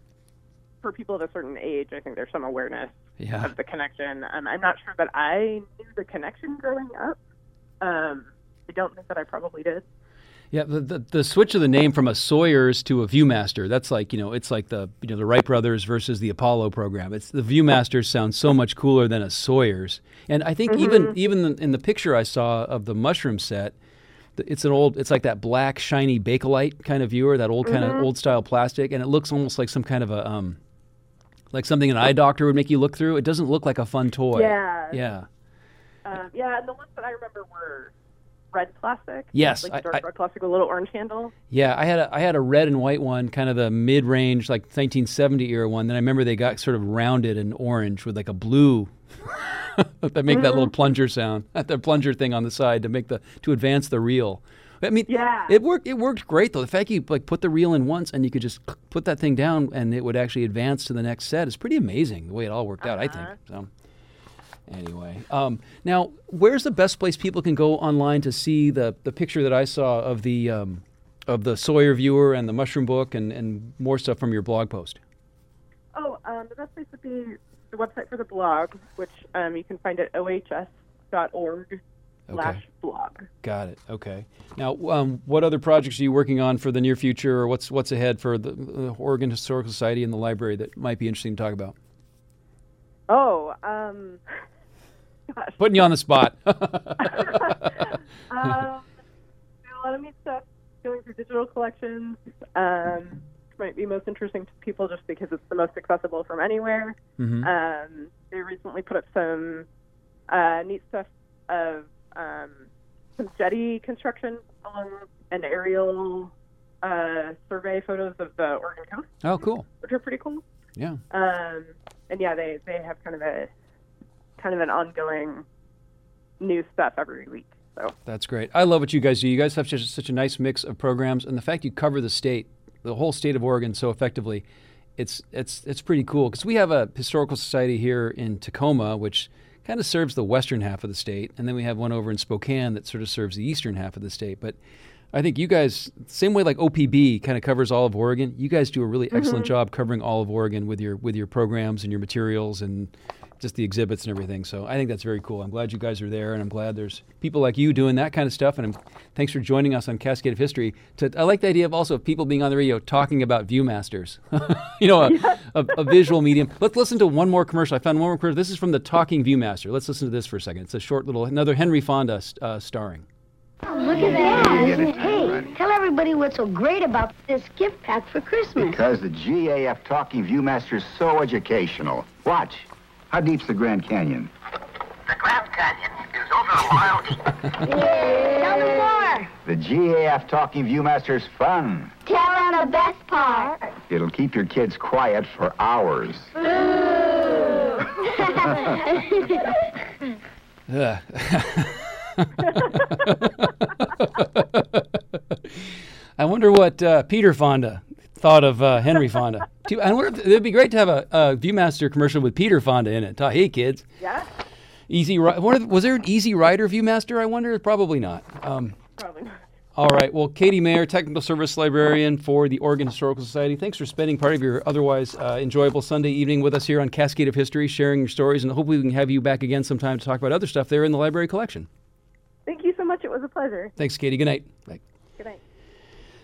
for people of a certain age, I think there's some awareness Yeah. of the connection. Um, I'm not sure that I knew the connection growing up. Um, I don't think that I probably did. Yeah, the, the, the switch of the name from a Sawyer's to a Viewmaster. That's like you know, it's like the you know the Wright brothers versus the Apollo program. It's the Viewmaster sounds so much cooler than a Sawyer's. And I think even even in the picture I saw of the mushroom set, it's an old. It's like that black shiny Bakelite kind of viewer, that old kind of old style plastic, and it looks almost like some kind of a um, like something an eye doctor would make you look through. It doesn't look like a fun toy. Yeah. Yeah. Um, yeah, and the ones that I remember were red plastic. Yes, like I- dark I- red plastic with a little orange handle. Yeah, I had a I had a red and white one, kind of the mid range, like 1970 era one. Then I remember they got sort of rounded and orange with like a blue that make that little mm-hmm. plunger sound, that plunger thing on the side to make the to advance the reel. I mean, Yeah. it worked. It worked great though. The fact you like put the reel in once and you could just put that thing down and it would actually advance to the next set is pretty amazing. The way it all worked out, I think. Uh-huh. So. Anyway, um, now where's the best place people can go online to see the, the picture that I saw of the um, of the Sawyer viewer and the mushroom book and, and more stuff from your blog post? Oh, um, the best place would be the website for the blog, which um, you can find at ohs.org slash blog. Got it. Okay. Now, um, what other projects are you working on for the near future, or what's what's ahead for the, the Oregon Historical Society and the library that might be interesting to talk about? Oh, um, gosh. Putting you on the spot. um, a lot of neat stuff going through digital collections. Um, might be most interesting to people just because it's the most accessible from anywhere. Mhm. Um, they recently put up some uh, neat stuff of um, some jetty construction along an aerial uh, survey photos of the Oregon coast, oh, cool. which are pretty cool. Yeah. Um, and yeah, they they have kind of a kind of an ongoing new stuff every week. So That's great. I love what you guys do. You guys have such, such a nice mix of programs, and the fact you cover the state, the whole state of Oregon, so effectively, it's it's it's pretty cool. Because we have a historical society here in Tacoma, which kind of serves the western half of the state, and then we have one over in Spokane that sort of serves the eastern half of the state. But I think you guys, same way like OPB kind of covers all of Oregon, you guys do a really excellent job covering all of Oregon with your with your programs and your materials and just the exhibits and everything. So I think that's very cool. I'm glad you guys are there, and I'm glad there's people like you doing that kind of stuff. And I'm, thanks for joining us on Cascade of History. To, I like the idea of also people being on the radio talking about ViewMasters, you know, a, a, a visual medium. Let's listen to one more commercial. I found one more commercial. This is from the Talking ViewMaster. Let's listen to this for a second. It's a short little, another Henry Fonda uh, starring. Oh, look at that. Hey, tell everybody what's so great about this gift pack for Christmas. Because the GAF Talking Viewmaster is so educational. Watch. How deep's the Grand Canyon? The Grand Canyon is over a mile deep. Tell them more. The GAF Talking Viewmaster's fun. Tell them the best part. It'll keep your kids quiet for hours. Ugh. I wonder what uh, Peter Fonda thought of uh, Henry Fonda. I wonder if it'd be great to have a, a ViewMaster commercial with Peter Fonda in it. Hey kids, yeah, easy. Ri- I wonder if- was there an Easy Rider ViewMaster? I wonder. Probably not. Um, probably not. all right. Well, Katie Mayer, Technical Service Librarian for the Oregon Historical Society. Thanks for spending part of your otherwise uh, enjoyable Sunday evening with us here on Cascade of History, sharing your stories, and hopefully we can have you back again sometime to talk about other stuff there in the library collection. Thank you so much. It was a pleasure. Thanks, Katie. Good night. Bye. Good night.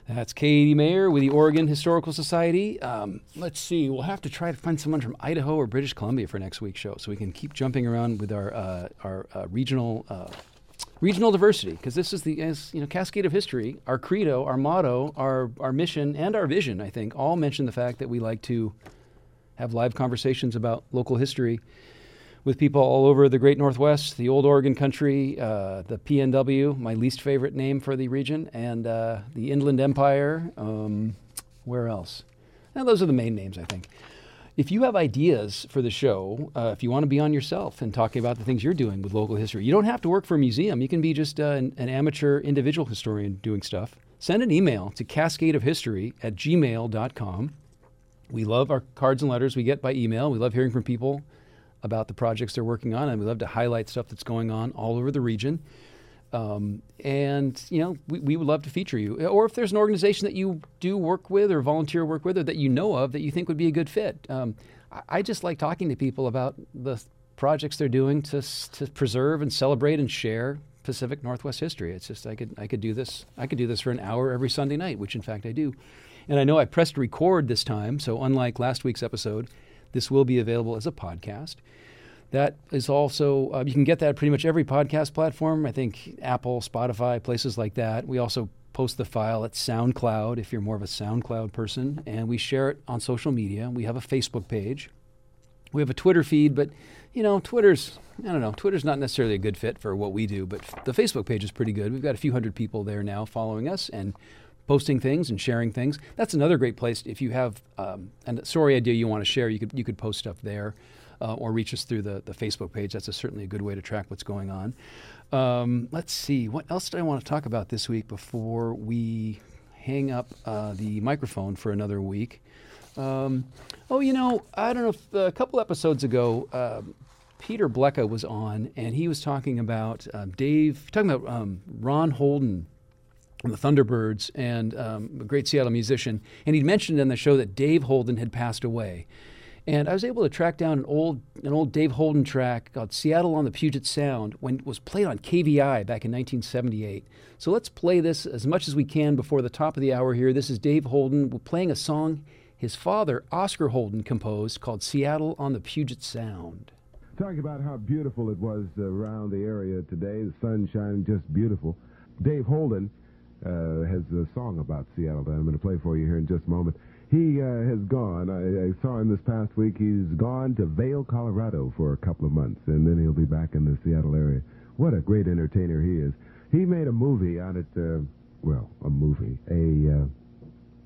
That's Katie Mayer with the Oregon Historical Society. Um, let's see. We'll have to try to find someone from Idaho or British Columbia for next week's show, so we can keep jumping around with our uh, our uh, regional uh, regional diversity. Because this is the as, you know cascade of history. Our credo, our motto, our our mission, and our vision. I think all mention the fact that we like to have live conversations about local history with people all over the great Northwest, the old Oregon country, uh, the PNW, my least favorite name for the region, and uh, the Inland Empire. Um, where else? Now, those are the main names, I think. If you have ideas for the show, uh, if you want to be on yourself and talking about the things you're doing with local history, you don't have to work for a museum. You can be just uh, an, an amateur individual historian doing stuff. Send an email to cascadeofhistory at gmail.com. We love our cards and letters we get by email. We love hearing from people about the projects they're working on, and we love to highlight stuff that's going on all over the region. Um, and you know, we, we would love to feature you. Or if there's an organization that you do work with or volunteer work with, or that you know of that you think would be a good fit. Um, I, I just like talking to people about the projects they're doing to to preserve and celebrate and share Pacific Northwest history. It's just I could I could do this I could do this for an hour every Sunday night, which in fact I do. And I know I pressed record this time, so unlike last week's episode, this will be available as a podcast. That is also uh, you can get that pretty much every podcast platform. I think Apple, Spotify, places like that. We also post the file at SoundCloud if you're more of a SoundCloud person, and we share it on social media. We have a Facebook page. We have a Twitter feed, but you know, Twitter's I don't know, Twitter's not necessarily a good fit for what we do, but the Facebook page is pretty good. We've got a few hundred people there now following us and posting things and sharing things. That's another great place if you have um, a story idea you want to share. You could you could post stuff there. Uh, or reach us through the, the Facebook page. That's a, certainly a good way to track what's going on. Um, let's see, what else do I want to talk about this week before we hang up uh, the microphone for another week? Um, oh, you know, I don't know if a couple episodes ago, uh, Peter Blecha was on, and he was talking about uh, Dave, talking about um, Ron Holden the Thunderbirds and um, a great Seattle musician. And he'd mentioned in the show that Dave Holden had passed away. And I was able to track down an old an old Dave Holden track called Seattle on the Puget Sound when it was played on KVI back in 1978. So let's play this as much as we can before the top of the hour here. This is Dave Holden playing a song his father, Oscar Holden, composed called Seattle on the Puget Sound. Talking about how beautiful it was around the area today, the sun shining just beautiful. Dave Holden uh, has a song about Seattle that I'm going to play for you here in just a moment. He uh, has gone. I, I, saw him this past week. He's gone to Vail, Colorado for a couple of months, and then he'll be back in the Seattle area. What a great entertainer he is. He made a movie out at, uh, well, a movie, a uh,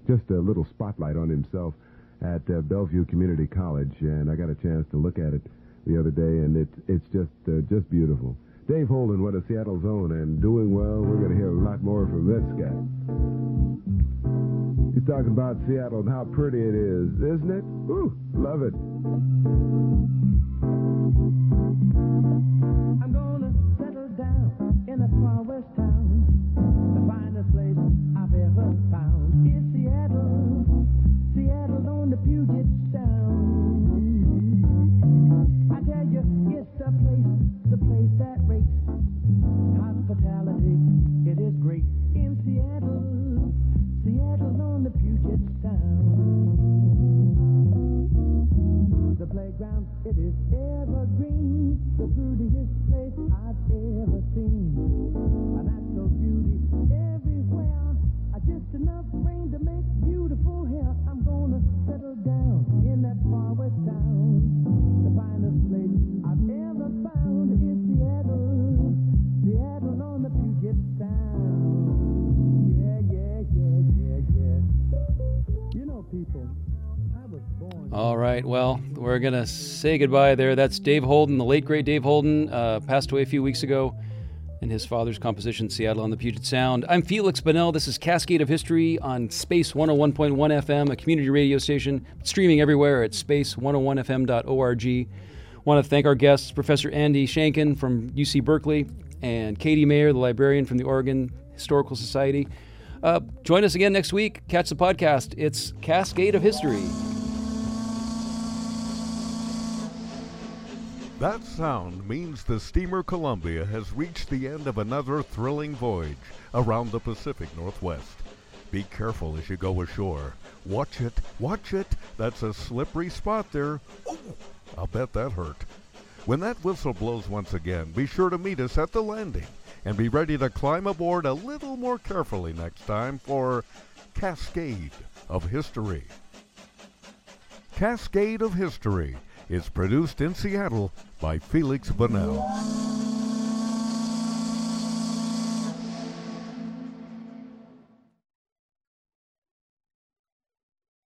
just a little spotlight on himself at uh, Bellevue Community College, and I got a chance to look at it the other day, and it's it's just uh, just beautiful. Dave Holden, what a Seattle zone, and doing well. We're going to hear a lot more from this guy. He's talking about Seattle and how pretty it is, isn't it? Ooh, love it. I'm gonna settle down in a far west town. The finest place I've ever found is Seattle. Seattle on the Puget Sound. I tell you, it's the place, the place that great in Seattle. Seattle's on the Puget we're going to say goodbye there. That's Dave Holden, the late great Dave Holden, uh, passed away a few weeks ago in his father's composition, Seattle on the Puget Sound. I'm Feliks Banel. This is Cascade of History on Space 101.1 FM, a community radio station streaming everywhere at space101fm.org. Want to thank our guests, Professor Andy Shanken from UC Berkeley and Katie Mayer, the librarian from the Oregon Historical Society. Uh, join us again next week. Catch the podcast. It's Cascade of History. That sound means the steamer Columbia has reached the end of another thrilling voyage around the Pacific Northwest. Be careful as you go ashore. Watch it, watch it. That's a slippery spot there. Oh, I'll bet that hurt. When that whistle blows once again, be sure to meet us at the landing and be ready to climb aboard a little more carefully next time for Cascade of History. Cascade of History is produced in Seattle by Feliks Banel.